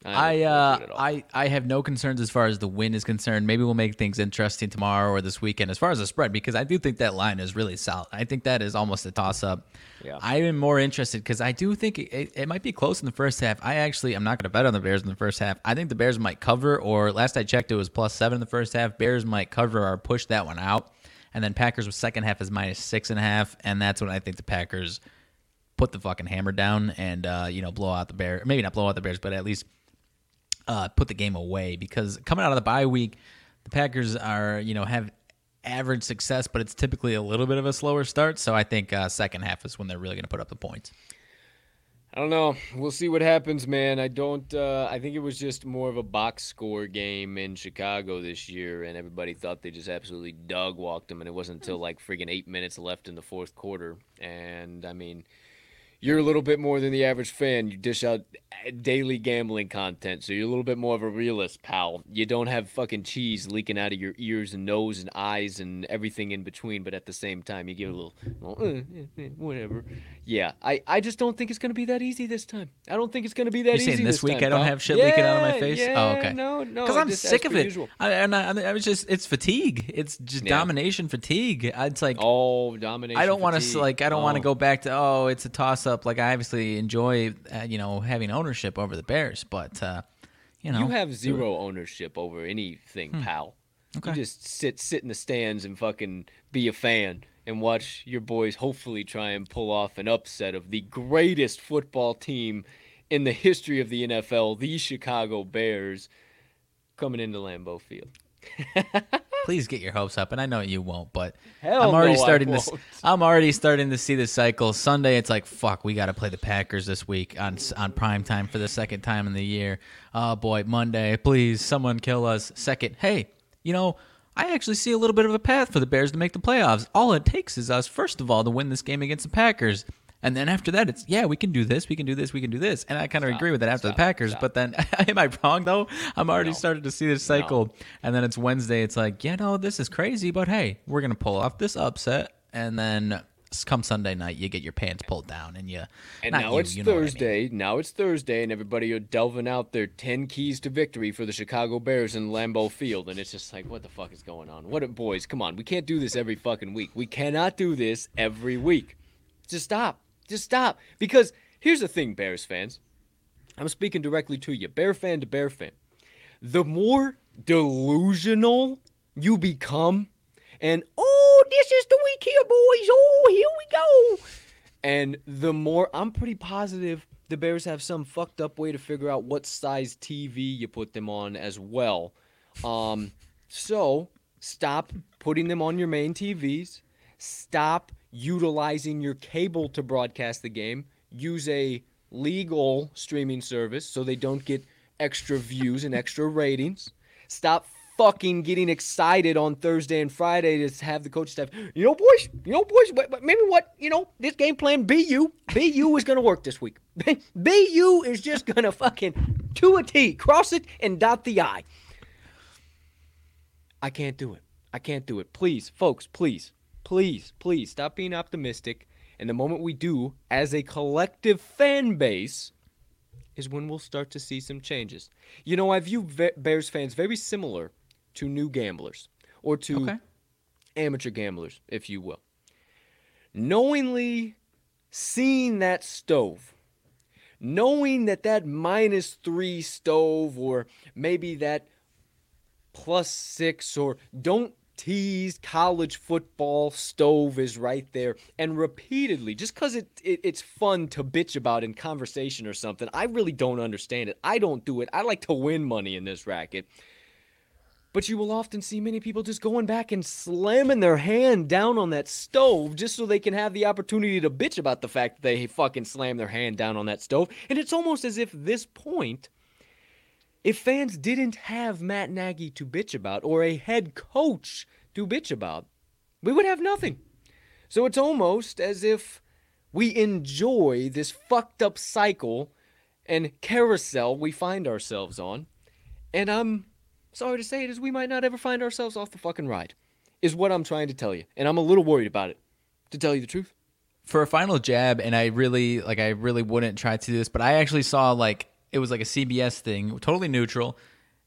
To. I uh, forward to it at all. I I have no concerns as far as the win is concerned. Maybe we'll make things interesting tomorrow or this weekend as far as the spread because I do think that line is really solid. I think that is almost a toss up. Yeah. I am more interested because I do think it, it, it might be close in the first half. I actually I'm not going to bet on the Bears in the first half. I think the Bears might cover, or last I checked, it was plus seven in the first half. Bears might cover or push that one out, and then Packers with second half is minus six and a half, and that's when I think the Packers put the fucking hammer down and uh, you know blow out the Bears. Maybe not blow out the Bears, but at least uh, put the game away because coming out of the bye week, the Packers are you know have average success, but it's typically a little bit of a slower start. So I think uh, second half is when they're really going to put up the points. I don't know. We'll see what happens, man. I don't. Uh, I think it was just more of a box score game in Chicago this year, and everybody thought they just absolutely dog walked them. And it wasn't until like friggin' eight minutes left in the fourth quarter. And I mean, you're a little bit more than the average fan. You dish out daily gambling content, so you're a little bit more of a realist, pal. You don't have fucking cheese leaking out of your ears and nose and eyes and everything in between, but at the same time, you give a little, well, uh, uh, uh, whatever. Yeah, I, I just don't think it's gonna be that easy this time. I don't think it's gonna be that You're easy. saying this week time, I don't pal. have shit leaking out of my face? Yeah, Oh, okay. No, no, Because I'm just sick of it. I, and I, I was just it's fatigue. It's just Yeah. domination fatigue. It's like Oh, domination. I don't want to like I don't want to Oh. go back to oh it's a toss up. Like I obviously enjoy uh, you know having ownership over the Bears, but uh, you know You have zero ownership over anything, pal. Hmm. Okay. You just sit sit in the stands and fucking be a fan and watch your boys hopefully try and pull off an upset of the greatest football team in the history of the NFL, the Chicago Bears, coming into Lambeau Field. please get your hopes up and i know you won't but Hell i'm already no, I starting to i'm already starting to see the cycle sunday it's like fuck we got to play the packers this week on on prime time for the second time in the year oh boy monday please someone kill us second hey you know I actually see a little bit of a path for the Bears to make the playoffs. All it takes is us, first of all, to win this game against the Packers. And then after that, it's, yeah, we can do this, we can do this, we can do this. And I kind of agree with that after stop, the Packers. stop. But then, am I wrong, though? I'm already No. starting to see this cycle. And then it's Wednesday. It's like, yeah, no, this is crazy, but hey, we're gonna pull off this upset, and then come Sunday night, you get your pants pulled down, and you. And now you, it's you know what I mean. Thursday. Now it's Thursday, and everybody are delving out their 10 keys to victory for the Chicago Bears in Lambeau Field. And it's just like, what the fuck is going on? What, boys, come on. We can't do this every fucking week. We cannot do this every week. Just stop. Just stop. Because here's the thing, Bears fans. I'm speaking directly to you, Bear fan to Bear fan. The more delusional you become, and oh, this is the week here, boys. Oh, here we go. And the more I'm pretty positive the Bears have some fucked up way to figure out what size TV you put them on as well. Um, so stop putting them on your main TVs. Stop utilizing your cable to broadcast the game. Use a legal streaming service so they don't get extra views and extra ratings. Stop fucking getting excited on Thursday and Friday to have the coach staff. You know, boys. You know, boys. Maybe what you know, this game plan BU BU is gonna work this week. BU is just gonna fucking to a T cross it and dot the I. I can't do it. I can't do it. Please, folks, please, please, please stop being optimistic. And the moment we do, as a collective fan base, is when we'll start to see some changes. You know, I view Bears fans very similar to new gamblers or to Okay. amateur gamblers, if you will. Knowingly seeing that stove, knowing that that minus three stove or maybe that plus six or don't tease college football stove is right there. And repeatedly just because it, it it's fun to bitch about in conversation or something i really don't understand it. I don't do it. I like to win money in this racket. But you will often see many people just going back and slamming their hand down on that stove just so they can have the opportunity to bitch about the fact that they fucking slammed their hand down on that stove. And it's almost as if this point, if fans didn't have Matt Nagy to bitch about or a head coach to bitch about, we would have nothing. So it's almost as if we enjoy this fucked up cycle and carousel we find ourselves on. And I'm sorry to say it is we might not ever find ourselves off the fucking ride. Is what I'm trying to tell you. And I'm a little worried about it. To tell you the truth. for a final jab, and I really like I really wouldn't try to do this, but I actually saw like it was like a CBS thing, totally neutral.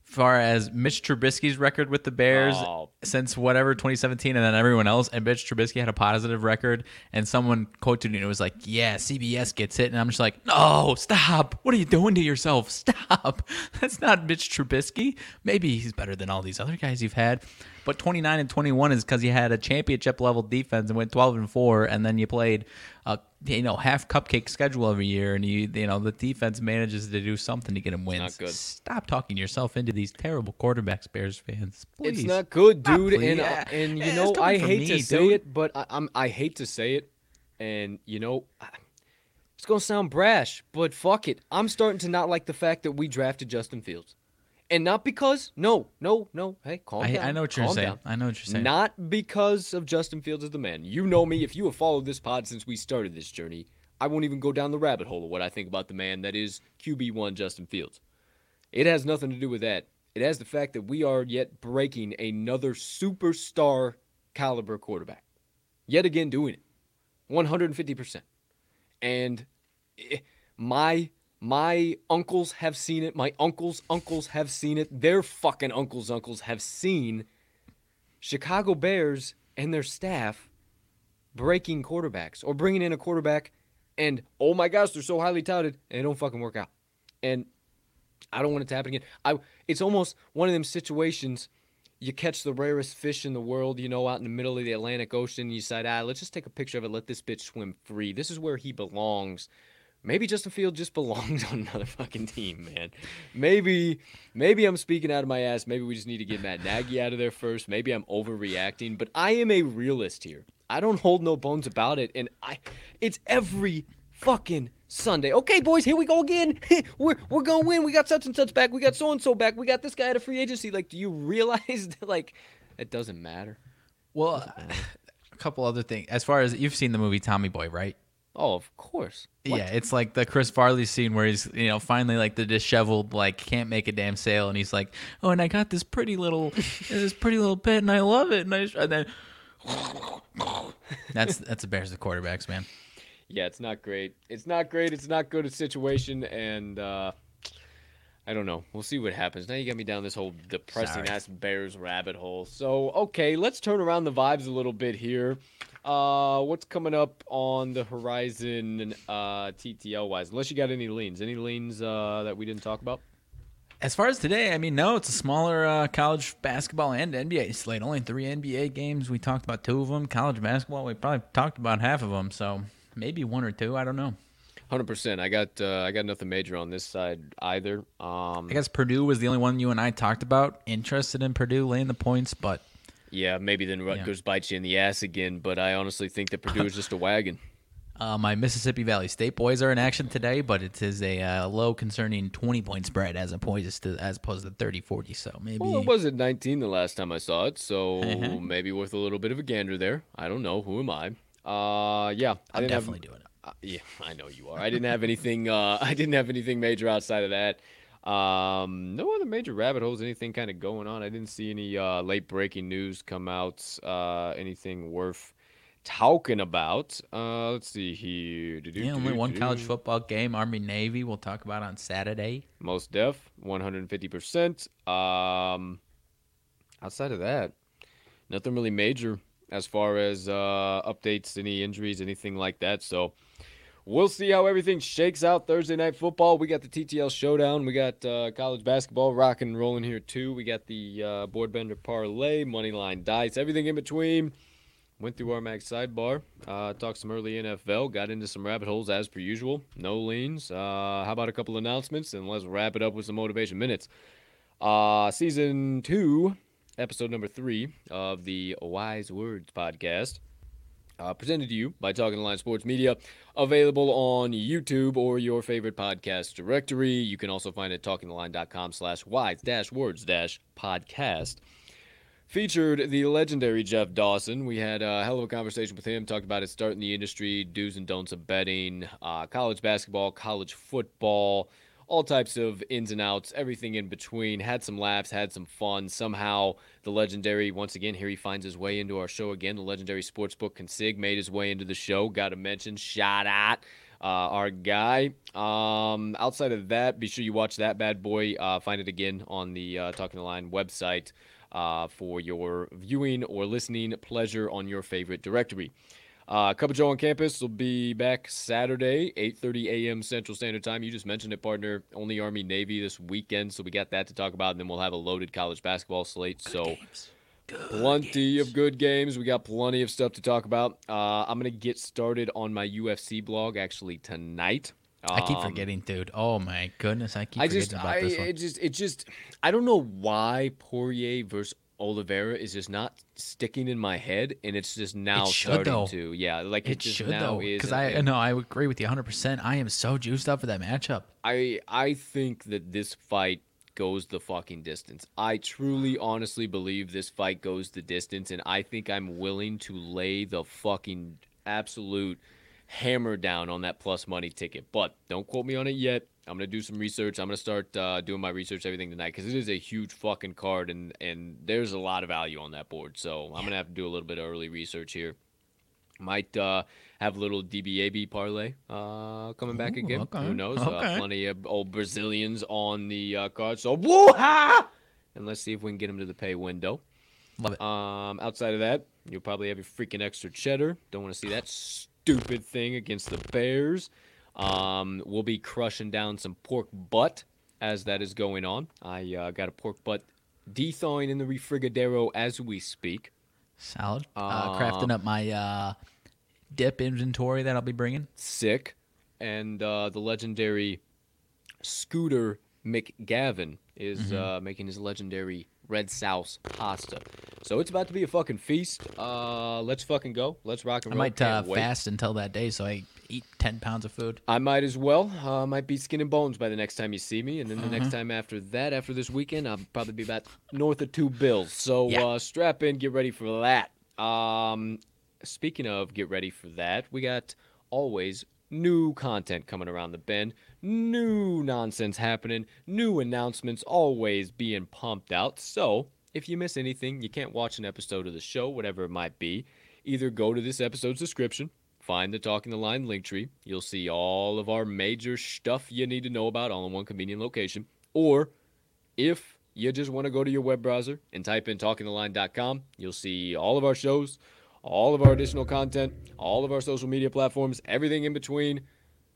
Far as Mitch Trubisky's record with the Bears Oh. since whatever 2017, and then everyone else, and Mitch Trubisky had a positive record, and someone quoted it. and It was like, "Yeah, CBS gets it," and I'm just like, "No, stop! What are you doing to yourself? Stop! That's not Mitch Trubisky. Maybe he's better than all these other guys you've had, but 29 and 21 is because you had a championship level defense and went 12 and four, and then you played a you know half cupcake schedule every year, and you you know the defense manages to do something to get him wins. not good. Stop talking yourself into these terrible quarterbacks, Bears fans. Please. It's not good, dude. please. and Yeah. and you Yeah, know, I hate me, to say it, but I, I'm I hate to say it, and you know, I- it's gonna sound brash, but fuck it. I'm starting to not like the fact that we drafted Justin Fields, and not because no, no, no. Hey, calm I, down. I know what you're calm saying. down. I know what you're saying. Not because of Justin Fields as the man. You know me. If you have followed this pod since we started this journey, I won't even go down the rabbit hole of what I think about the man that is QB1 Justin Fields. It has nothing to do with that. It has the fact that we are yet breaking another superstar caliber quarterback. Yet again doing it. 150%. And eh, my my uncles have seen it. My uncles' uncles have seen it. Their fucking uncles' uncles have seen Chicago Bears and their staff breaking quarterbacks or bringing in a quarterback and oh my gosh, they're so highly touted and they don't fucking work out. And I don't want it to happen again. I it's almost one of them situations you catch the rarest fish in the world, you know, out in the middle of the Atlantic Ocean, you decide, ah, let's just take a picture of it, let this bitch swim free. This is where he belongs. Maybe Justin Field just belongs on another fucking team, man. Maybe, maybe I'm speaking out of my ass. Maybe we just need to get Matt Nagy out of there first. Maybe I'm overreacting, but I am a realist here. I don't hold no bones about it, and I, it's every fucking Sunday. Okay, boys, here we go again. we're we're gonna win. We got such and such back. We got so and so back. We got this guy at a free agency. Like, do you realize that like it doesn't matter? Well, a couple other things. As far as you've seen the movie Tommy Boy, right? Oh, of course. What? Yeah, it's like the Chris Farley scene where he's, you know, finally like the disheveled, like can't make a damn sale, and he's like, "Oh, and I got this pretty little, this pretty little pet, and I love it." And, I, and then that's that's the Bears, the quarterbacks, man. Yeah, it's not great. It's not great. It's not good a situation, and uh, I don't know. We'll see what happens. Now you got me down this whole depressing Sorry. ass Bears rabbit hole. So okay, let's turn around the vibes a little bit here. Uh, what's coming up on the horizon, uh, TTL wise? Unless you got any leans, any leans uh, that we didn't talk about? As far as today, I mean, no, it's a smaller uh, college basketball and NBA slate. Only three NBA games. We talked about two of them. College basketball, we probably talked about half of them. So maybe one or two. I don't know. Hundred percent. I got uh, I got nothing major on this side either. Um, I guess Purdue was the only one you and I talked about. Interested in Purdue laying the points, but yeah, maybe then Rutgers bites you in the ass again, but I honestly think that Purdue is just a wagon. Uh, my Mississippi Valley State boys are in action today, but it is a uh, low concerning 20 point spread as opposed to as opposed to 30 40. So maybe Well, it was at 19 the last time I saw it, so Uh-huh. maybe worth a little bit of a gander there. I don't know. Who am I? Uh, yeah, I I'm didn't have- definitely doing it. Uh, yeah, I know you are. I didn't have anything. Uh, I didn't have anything major outside of that. Um, no other major rabbit holes. Anything kind of going on? I didn't see any uh, late breaking news come out. Uh, anything worth talking about? Uh, let's see here. Did you know? Yeah, only one college football game, Army Navy. We'll talk about on Saturday. Most def, 150%. Um, outside of that, nothing really major as far as uh, updates, any injuries, anything like that. So we'll see how everything shakes out Thursday night football. We got the TTL showdown. We got uh, college basketball rocking and rolling here too. We got the uh, board bender parlay, money line dice, everything in between. Went through our max sidebar, uh, talked some early NFL, got into some rabbit holes as per usual. No leans. Uh, how about a couple announcements and let's wrap it up with some motivation minutes. Uh, season two, episode number three of the Wise Words podcast. Uh, presented to you by Talking the Line Sports Media, available on YouTube or your favorite podcast directory. You can also find it at talkingtheline.com slash wise dash words dash podcast featured the legendary Jeff Dawson. We had a hell of a conversation with him, talked about his start in the industry, do's and don'ts of betting, uh, college basketball, college football, all types of ins and outs, everything in between. Had some laughs, had some fun. Somehow, the legendary, once again, here he finds his way into our show again. The legendary sportsbook Consig made his way into the show. Got to mention, shout out. uh, our guy. Um, outside of that, be sure you watch that bad boy. Uh, find it again on the uh, Talking the Line website uh, for your viewing or listening pleasure on your favorite directory. Uh, Cup of Joe on campus will be back Saturday, 8:30 a.m. Central Standard Time. You just mentioned it, partner. Only Army Navy this weekend, so we got that to talk about, and then we'll have a loaded college basketball slate. so plenty of good games. We got plenty of stuff to talk about. Uh, I'm gonna get started on my UFC blog actually tonight. I keep Um, forgetting, dude. Oh my goodness, I keep I forgetting just, about I, this one. it just, it just, I don't know why Poirier versus Oliveira is just not sticking in my head, and it's just now should, starting though. to. Yeah, like it, It should though, because I no, I agree with you 100. percent I am so juiced up for that matchup. I, I think that this fight goes the fucking distance. I truly, honestly believe this fight goes the distance, and I think I'm willing to lay the fucking absolute hammer down on that plus money ticket. But don't quote me on it yet. I'm gonna do some research. I'm gonna start uh, doing my research everything tonight because it is a huge fucking card and and there's a lot of value on that board. So I'm gonna have to do a little bit of early research here. Might uh, have a little DBAB parlay uh, coming back Ooh, again. okay, Who knows? Uh, okay. plenty of old Brazilians on the uh, card. So woo-ha! And let's see if we can get them to the pay window. Love it. Um, outside of that, you'll probably have your freaking extra cheddar. Don't want to see that stupid thing against the Bears. Um, we'll be crushing down some pork butt as that is going on. I uh, got a pork butt de-thawing in the refrigeradero as we speak. Salad. Uh, Uh, crafting up my uh, dip inventory that I'll be bringing. Sick. And uh, the legendary Scooter McGavin is uh, making his legendary red sauce pasta. So it's about to be a fucking feast. Uh, let's fucking go. Let's rock and I roll. I might uh, fast until that day, so I eat 10 pounds of food. I might as well. Uh, might be skin and bones by the next time you see me, and then the Mm-hmm. next time after that, after this weekend, I'll probably be about north of two bills. So Yeah. uh, strap in, get ready for that. Um, speaking of get ready for that, we got always new content coming around the bend, new nonsense happening, new announcements always being pumped out. So if you miss anything, you can't watch an episode of the show, whatever it might be, either go to this episode's description, find the Talking the Line link tree. You'll see all of our major stuff you need to know about all in one convenient location. Or if you just want to go to your web browser and type in talkingtheline.com, you'll see all of our shows, all of our additional content, all of our social media platforms, everything in between.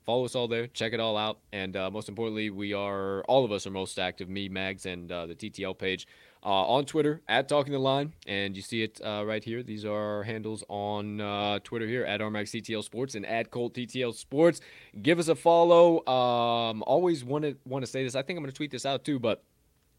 Follow us all there. Check it all out. And uh, most importantly, we are all of us are most active. Me, Mags, and uh, the TTL page uh, on Twitter at Talking the Line, and you see it uh, right here. These are our handles on uh, Twitter here at RMAX TTL Sports and at Colt TTL Sports. Give us a follow. Um, always want to want to say this. I think I'm going to tweet this out too, but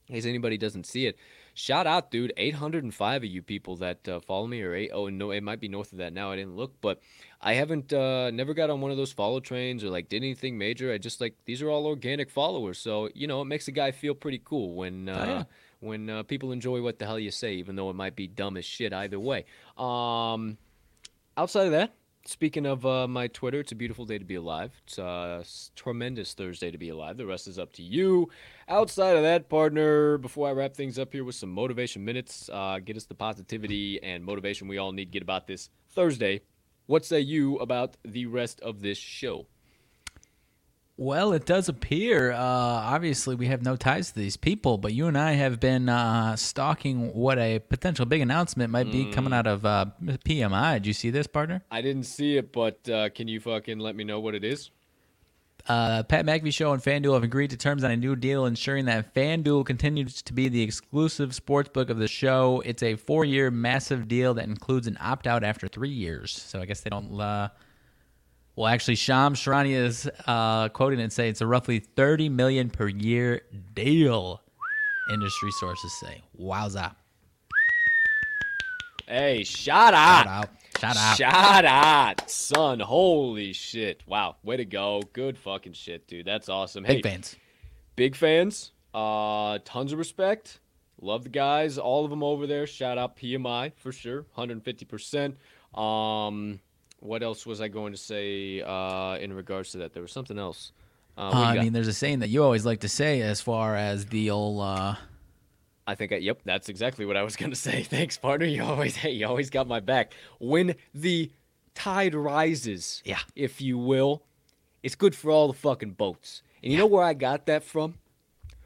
in case anybody doesn't see it, shout out, dude. 805 of you people that uh, follow me, or eight. oh no, it might be north of that now. I didn't look, but I haven't uh, never got on one of those follow trains or like did anything major. I just like these are all organic followers, so you know it makes a guy feel pretty cool when uh, yeah. when uh, people enjoy what the hell you say, even though it might be dumb as shit either way. Um, outside of that, speaking of uh, my Twitter, it's a beautiful day to be alive. It's a tremendous Thursday to be alive. The rest is up to you. Outside of that, partner, before I wrap things up here with some motivation minutes, uh, get us the positivity and motivation we all need to get about this Thursday. What say you about the rest of this show? Well, it does appear. Uh, obviously, we have no ties to these people, but you and I have been uh, stalking what a potential big announcement might be coming out of uh, PMI. Did you see this, partner? I didn't see it, but uh, can you fucking let me know what it is? Uh, Pat McAfee Show and FanDuel have agreed to terms on a new deal ensuring that FanDuel continues to be the exclusive sportsbook of the show. It's a four year massive deal that includes an opt out after three years. So I guess they don't. Uh, well, actually, Shams Charania is uh, quoting it and saying it's a roughly 30 million per year deal. Industry sources say, "Wowza!" Hey, shout out. Shout out! Shout out! Shout out, son. Holy shit. Wow. Way to go. Good fucking shit, dude. That's awesome. Hey, Big fans. big fans. Uh, tons of respect. Love the guys, all of them over there. Shout out PMI for sure, 150%. Um, what else was I going to say uh, in regards to that? There was something else. Uh, Uh, I got? mean, there's a saying that you always like to say as far as the old. Uh, I think I, yep, that's exactly what I was gonna say. Thanks, partner. You always hey, you always got my back. When the tide rises, Yeah. if you will, It's good for all the fucking boats. And you know where I got that from?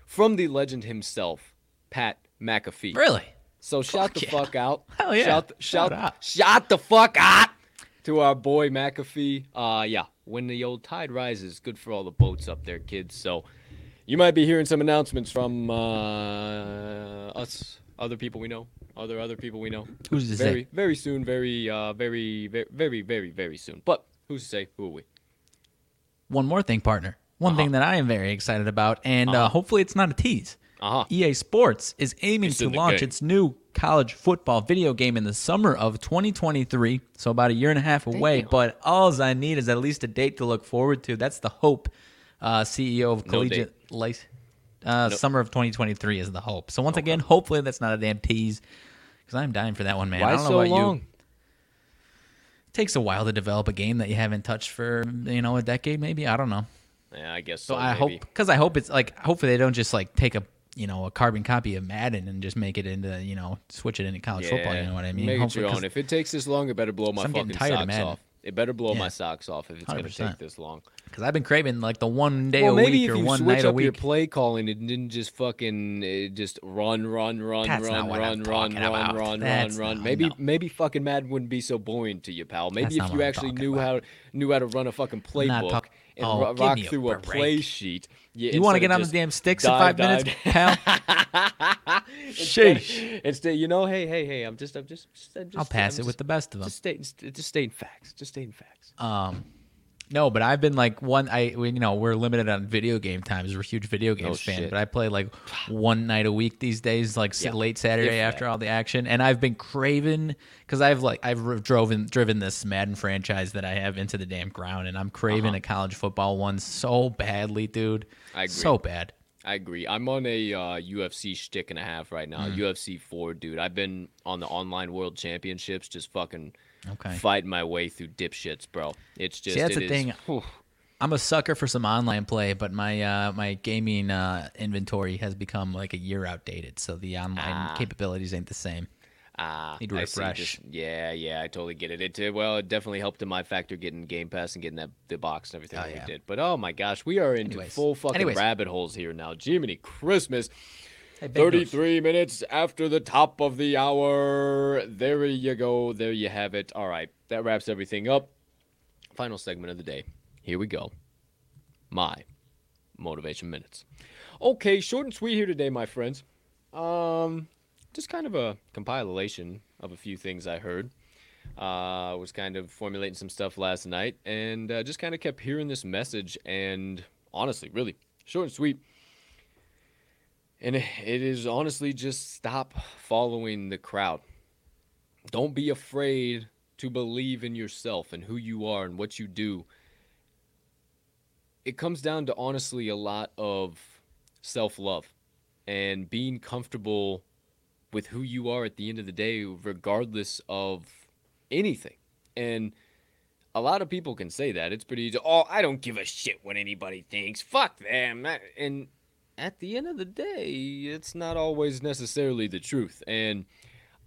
From the legend himself, Pat McAfee. Really? So shout Fuck the yeah. fuck out. Hell yeah. Shout, Shout shout, out. shout the fuck out to our boy McAfee. Uh, yeah, when the old tide rises, good for all the boats up there, kids. So you might be hearing some announcements from uh, us, other people we know, other other people we know. Who's to very say? very soon, very uh, very very very very very soon. But who's to say? Who are we? One more thing, partner. One thing that I am very excited about, and uh, hopefully it's not a tease. Uh huh. EA Sports is aiming It's to launch game. its new college football video game in the summer of 2023, so about a year and a half away. Damn. But all I need is at least a date to look forward to. That's the hope. Uh, CEO of No Collegiate Lice. Uh, Summer of 2023 is the hope. So once again, hopefully that's not a damn tease, because I'm dying for that one, man. I Why don't know so about long? you. takes a while to develop a game that you haven't touched for you know a decade, maybe. I don't know. Yeah, I guess So so. I maybe. hope because I hope it's like hopefully they don't just like take a you know a carbon copy of Madden and just make it into you know switch it into college football. You know what I mean? Make it Hopefully, your 'cause- own. If it takes this long, it better blow my fucking socks off. It better blow Yeah. my socks off if it's gonna take this long. Because I've been craving like the one day well, a week or one night a up your week. play calling and didn't just fucking uh, just run, run, run, That's run, run, run, run, run, That's run, run. Maybe no. maybe fucking Madden wouldn't be so boring to you, pal. Maybe That's if you actually knew how knew how to run a fucking playbook and Oh, ro- rock a through a, break. play sheet. Yeah, you want to get on the damn sticks in five dive. minutes, pal? Sheesh. instead, you know, hey, hey, hey, I'm just, I'm just, just, I'm just I'll pass I'm it with the best of them. Just stay, just stating facts. Just stating facts. Um, no, but I've been like one. I we- you know we're limited on video game times. We're huge video games fan, shit. but I play like one night a week these days, like Yeah, late Saturday if after that. all the action. And I've been craving because I've like I've driven driven this Madden franchise that I have into the damn ground, and I'm craving Uh-huh. a college football one so badly, dude. I agree. So bad. I agree. I'm on a uh, UFC shtick and a half right now. Mm. UFC four, dude. I've been on the online world championships, just fucking Okay. fighting my way through dipshits, bro. It's just that's it the is- thing. whew. I'm a sucker for some online play, but my uh, my gaming uh, inventory has become like a year outdated, so the online Ah. capabilities ain't the same. Ah, Need to refresh. yeah, yeah, I totally get it. It uh, well, it definitely helped in my factor getting Game Pass and getting that the box and everything Oh, that yeah. we did. But oh my gosh, we are into Anyways. full fucking Anyways. rabbit holes here now. Jiminy Christmas. Hey, big news. 33 minutes after the top of the hour. There you go. There you have it. All right. That wraps everything up. Final segment of the day. Here we go. My motivation minutes. Okay, short and sweet here today, my friends. Um, just kind of a compilation of a few things I heard. Uh, was kind of formulating some stuff last night and uh, just kind of kept hearing this message. And honestly, really short and sweet. And it is honestly just stop following the crowd. Don't be afraid to believe in yourself and who you are and what you do. It comes down to honestly a lot of self love and being comfortable with who you are at the end of the day, regardless of anything. And a lot of people can say that. It's pretty easy. Oh, I don't give a shit what anybody thinks. Fuck them. And at the end of the day, it's not always necessarily the truth. And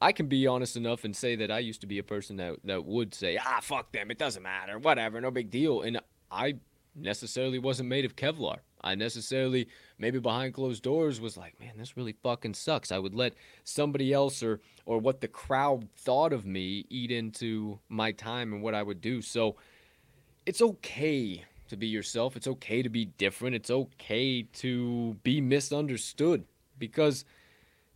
I can be honest enough and say that I used to be a person that, that would say, ah, fuck them. It doesn't matter. Whatever. No big deal. And I necessarily wasn't made of Kevlar. I necessarily, maybe behind closed doors, was like, man, this really fucking sucks. I would let somebody else or, or what the crowd thought of me eat into my time and what I would do. So, it's okay to be yourself. It's okay to be different. It's okay to be misunderstood because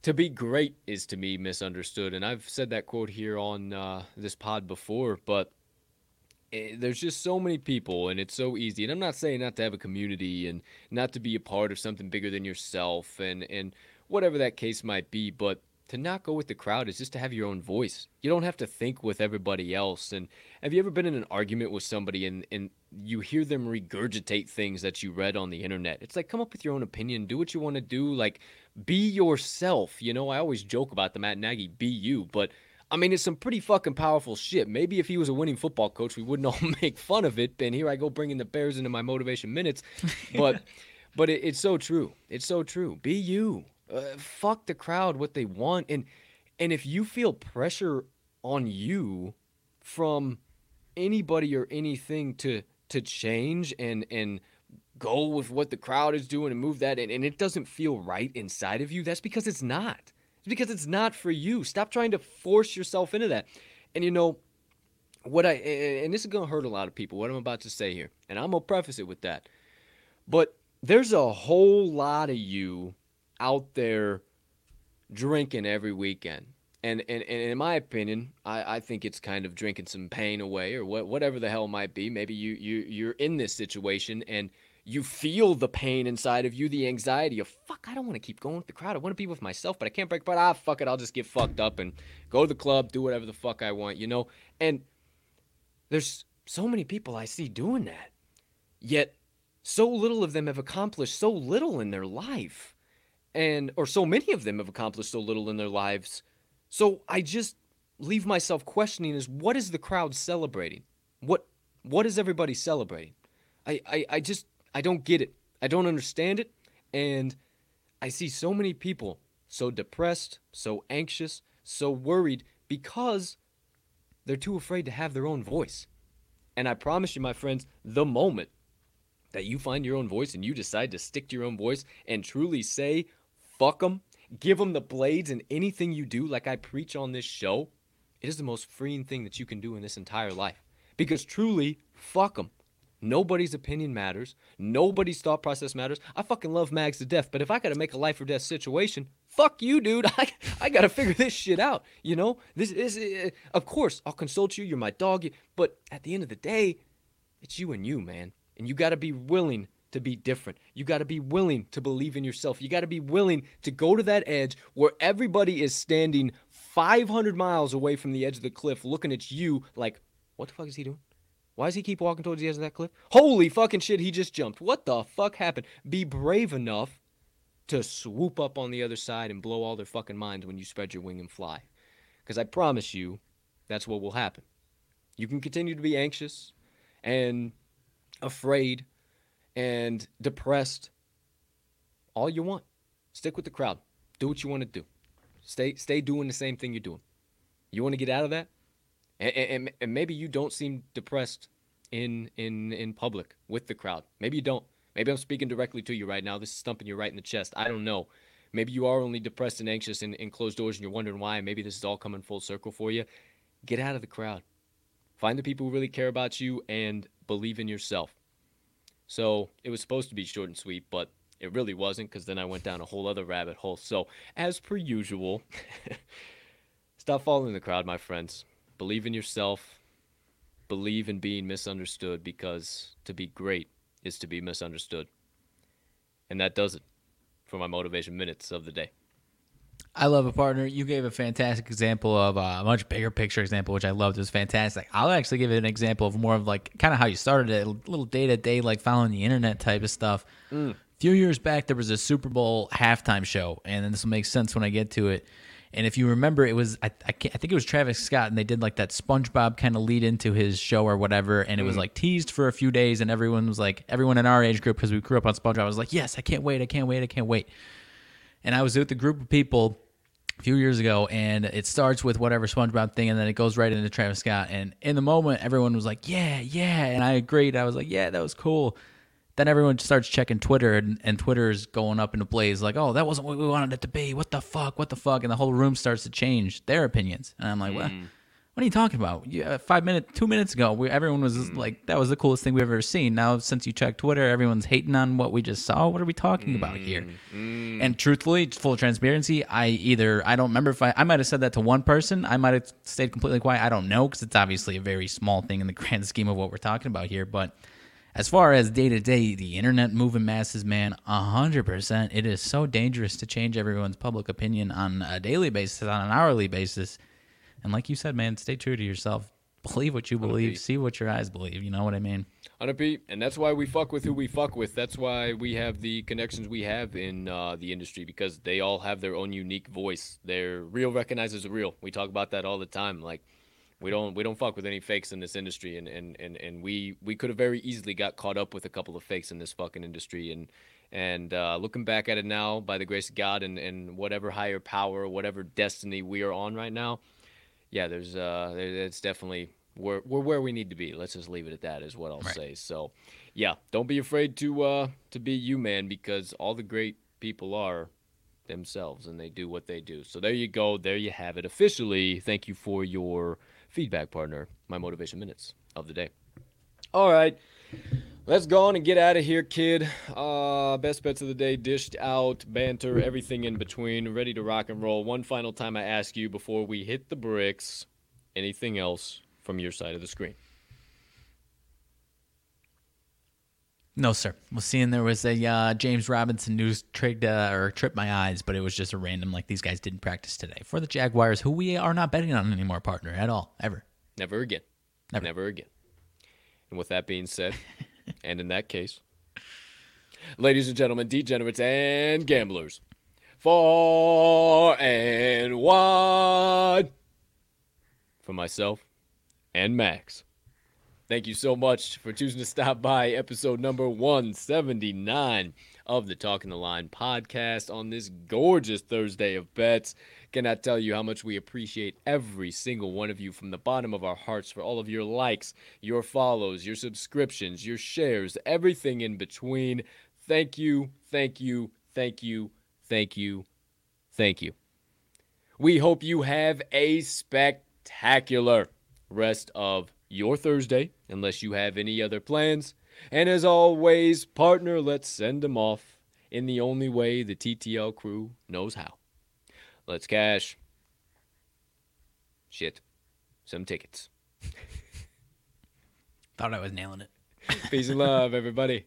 to be great is to me misunderstood. And I've said that quote here on uh, this pod before, but eh, there's just so many people and it's so easy. And I'm not saying not to have a community and not to be a part of something bigger than yourself and, and whatever that case might be, but to not go with the crowd is just to have your own voice. You don't have to think with everybody else. And have you ever been in an argument with somebody and, and you hear them regurgitate things that you read on the internet? It's like, come up with your own opinion, do what you want to do, like, be yourself. You know, I always joke about the Matt Nagy, be you, but I mean, it's some pretty fucking powerful shit. Maybe if he was a winning football coach, we wouldn't all make fun of it. And here I go bringing the Bears into my motivation minutes. But, but it, it's so true. It's so true. Be you. Uh, fuck the crowd, what they want, and and if you feel pressure on you from anybody or anything to to change and and go with what the crowd is doing and move that and, and it doesn't feel right inside of you, that's because it's not. It's because it's not for you. Stop trying to force yourself into that. And you know, what I and this is gonna hurt a lot of people, what I'm about to say here. And I'm gonna preface it with that. But there's a whole lot of you out there drinking every weekend. And, and, and in my opinion, I, I think it's kind of drinking some pain away or what, whatever the hell might be. Maybe you, you, you're in this situation and you feel the pain inside of you, the anxiety of, fuck, I don't want to keep going with the crowd. I want to be with myself, but I can't break, but ah, fuck it. I'll just get fucked up and go to the club, do whatever the fuck I want, you know? And there's so many people I see doing that. Yet so little of them have accomplished so little in their life. And or so many of them have accomplished so little in their lives. So I just leave myself questioning is what is the crowd celebrating? What what is everybody celebrating? I, I, I just I don't get it. I don't understand it. And I see so many people so depressed, so anxious, so worried because they're too afraid to have their own voice. And I promise you, my friends, the moment that you find your own voice and you decide to stick to your own voice and truly say, fuck them, give them the blades and anything you do, like I preach on this show, it is the most freeing thing that you can do in this entire life. Because truly, fuck them. Nobody's opinion matters. Nobody's thought process matters. I fucking love Mags to death, but if I gotta make a life or death situation, fuck you, dude. I, I gotta figure this shit out. You know, this is, uh, of course, I'll consult you. You're my dog, but at the end of the day, it's you and you, man. And you got to be willing to be different. You got to be willing to believe in yourself. You got to be willing to go to that edge where everybody is standing 500 miles away from the edge of the cliff looking at you like, what the fuck is he doing? Why does he keep walking towards the edge of that cliff? Holy fucking shit, he just jumped. What the fuck happened? Be brave enough to swoop up on the other side and blow all their fucking minds when you spread your wing and fly. Because I promise you, that's what will happen. You can continue to be anxious and afraid, and depressed all you want. Stick with the crowd. Do what you want to do. Stay stay doing the same thing you're doing. You want to get out of that? And, and, and, maybe you don't seem depressed in in in public with the crowd. Maybe you don't. Maybe I'm speaking directly to you right now. This is stumping you right in the chest. I don't know. Maybe you are only depressed and anxious in, in closed doors and you're wondering why. Maybe this is all coming full circle for you. Get out of the crowd. Find the people who really care about you and believe in yourself. So it was supposed to be short and sweet, but it really wasn't because then I went down a whole other rabbit hole. So, as per usual, stop following the crowd, my friends. Believe in yourself. Believe in being misunderstood because to be great is to be misunderstood. And that does it for my motivation minutes of the day. I love a partner. You gave a fantastic example of uh, a much bigger picture example, which I loved. It was fantastic. I'll actually give it an example of more of like kind of how you started it, a little day to day, like following the internet type of stuff. Mm. A few years back, there was a Super Bowl halftime show, and this will make sense when I get to it. And if you remember, it was I, I, I, think it was Travis Scott, and they did like that SpongeBob kind of lead into his show or whatever, and it was mm. like teased for a few days, and everyone was like, everyone in our age group because we grew up on SpongeBob was like, yes, I can't wait, I can't wait, I can't wait and I was with a group of people a few years ago, and it starts with whatever SpongeBob thing, and then it goes right into Travis Scott. And in the moment, everyone was like, "Yeah, yeah," and I agreed. I was like, "Yeah, that was cool." Then everyone starts checking Twitter, and, and Twitter is going up in a blaze, like, "Oh, that wasn't what we wanted it to be. What the fuck? What the fuck?" And the whole room starts to change their opinions, and I'm like, mm. "What?" What are you talking about? Yeah, five minutes, two minutes ago, we, everyone was mm. like, "That was the coolest thing we've ever seen." Now, since you checked Twitter, everyone's hating on what we just saw. What are we talking mm. about here? Mm. And truthfully, full transparency, I either I don't remember if I I might have said that to one person. I might have stayed completely quiet. I don't know because it's obviously a very small thing in the grand scheme of what we're talking about here. But as far as day to day, the internet moving masses, man, hundred percent, it is so dangerous to change everyone's public opinion on a daily basis, on an hourly basis and like you said, man, stay true to yourself. Believe what you believe. See what your eyes believe. You know what I mean? On beat, and that's why we fuck with who we fuck with. That's why we have the connections we have in uh, the industry because they all have their own unique voice. They're real recognizes real. We talk about that all the time. Like we don't we don't fuck with any fakes in this industry, and and and, and we we could have very easily got caught up with a couple of fakes in this fucking industry, and and uh, looking back at it now, by the grace of God and, and whatever higher power, whatever destiny we are on right now, yeah, there's uh, it's definitely we're we're where we need to be. Let's just leave it at that. Is what I'll say. So, yeah, don't be afraid to uh to be you, man, because all the great people are themselves and they do what they do. So there you go. There you have it. Officially, thank you for your feedback, partner. My motivation minutes of the day. All right. Let's go on and get out of here, kid. Uh, best bets of the day dished out, banter, everything in between, ready to rock and roll. One final time I ask you before we hit the bricks anything else from your side of the screen? No, sir. Well, seeing there was a uh, James Robinson news trigged uh, or tripped my eyes, but it was just a random like these guys didn't practice today for the Jaguars, who we are not betting on anymore, partner at all, ever. Never again. Never. Never again. And with that being said, and in that case, ladies and gentlemen, degenerates and gamblers, far and wide, for myself and Max. Thank you so much for choosing to stop by episode number 179 of the Talking the Line podcast on this gorgeous Thursday of bets. Cannot tell you how much we appreciate every single one of you from the bottom of our hearts for all of your likes, your follows, your subscriptions, your shares, everything in between. Thank you, thank you, thank you, thank you, thank you. We hope you have a spectacular rest of your Thursday, unless you have any other plans. And as always, partner, let's send them off in the only way the TTL crew knows how. Let's cash. Shit. Some tickets. Thought I was nailing it. Peace and love, everybody.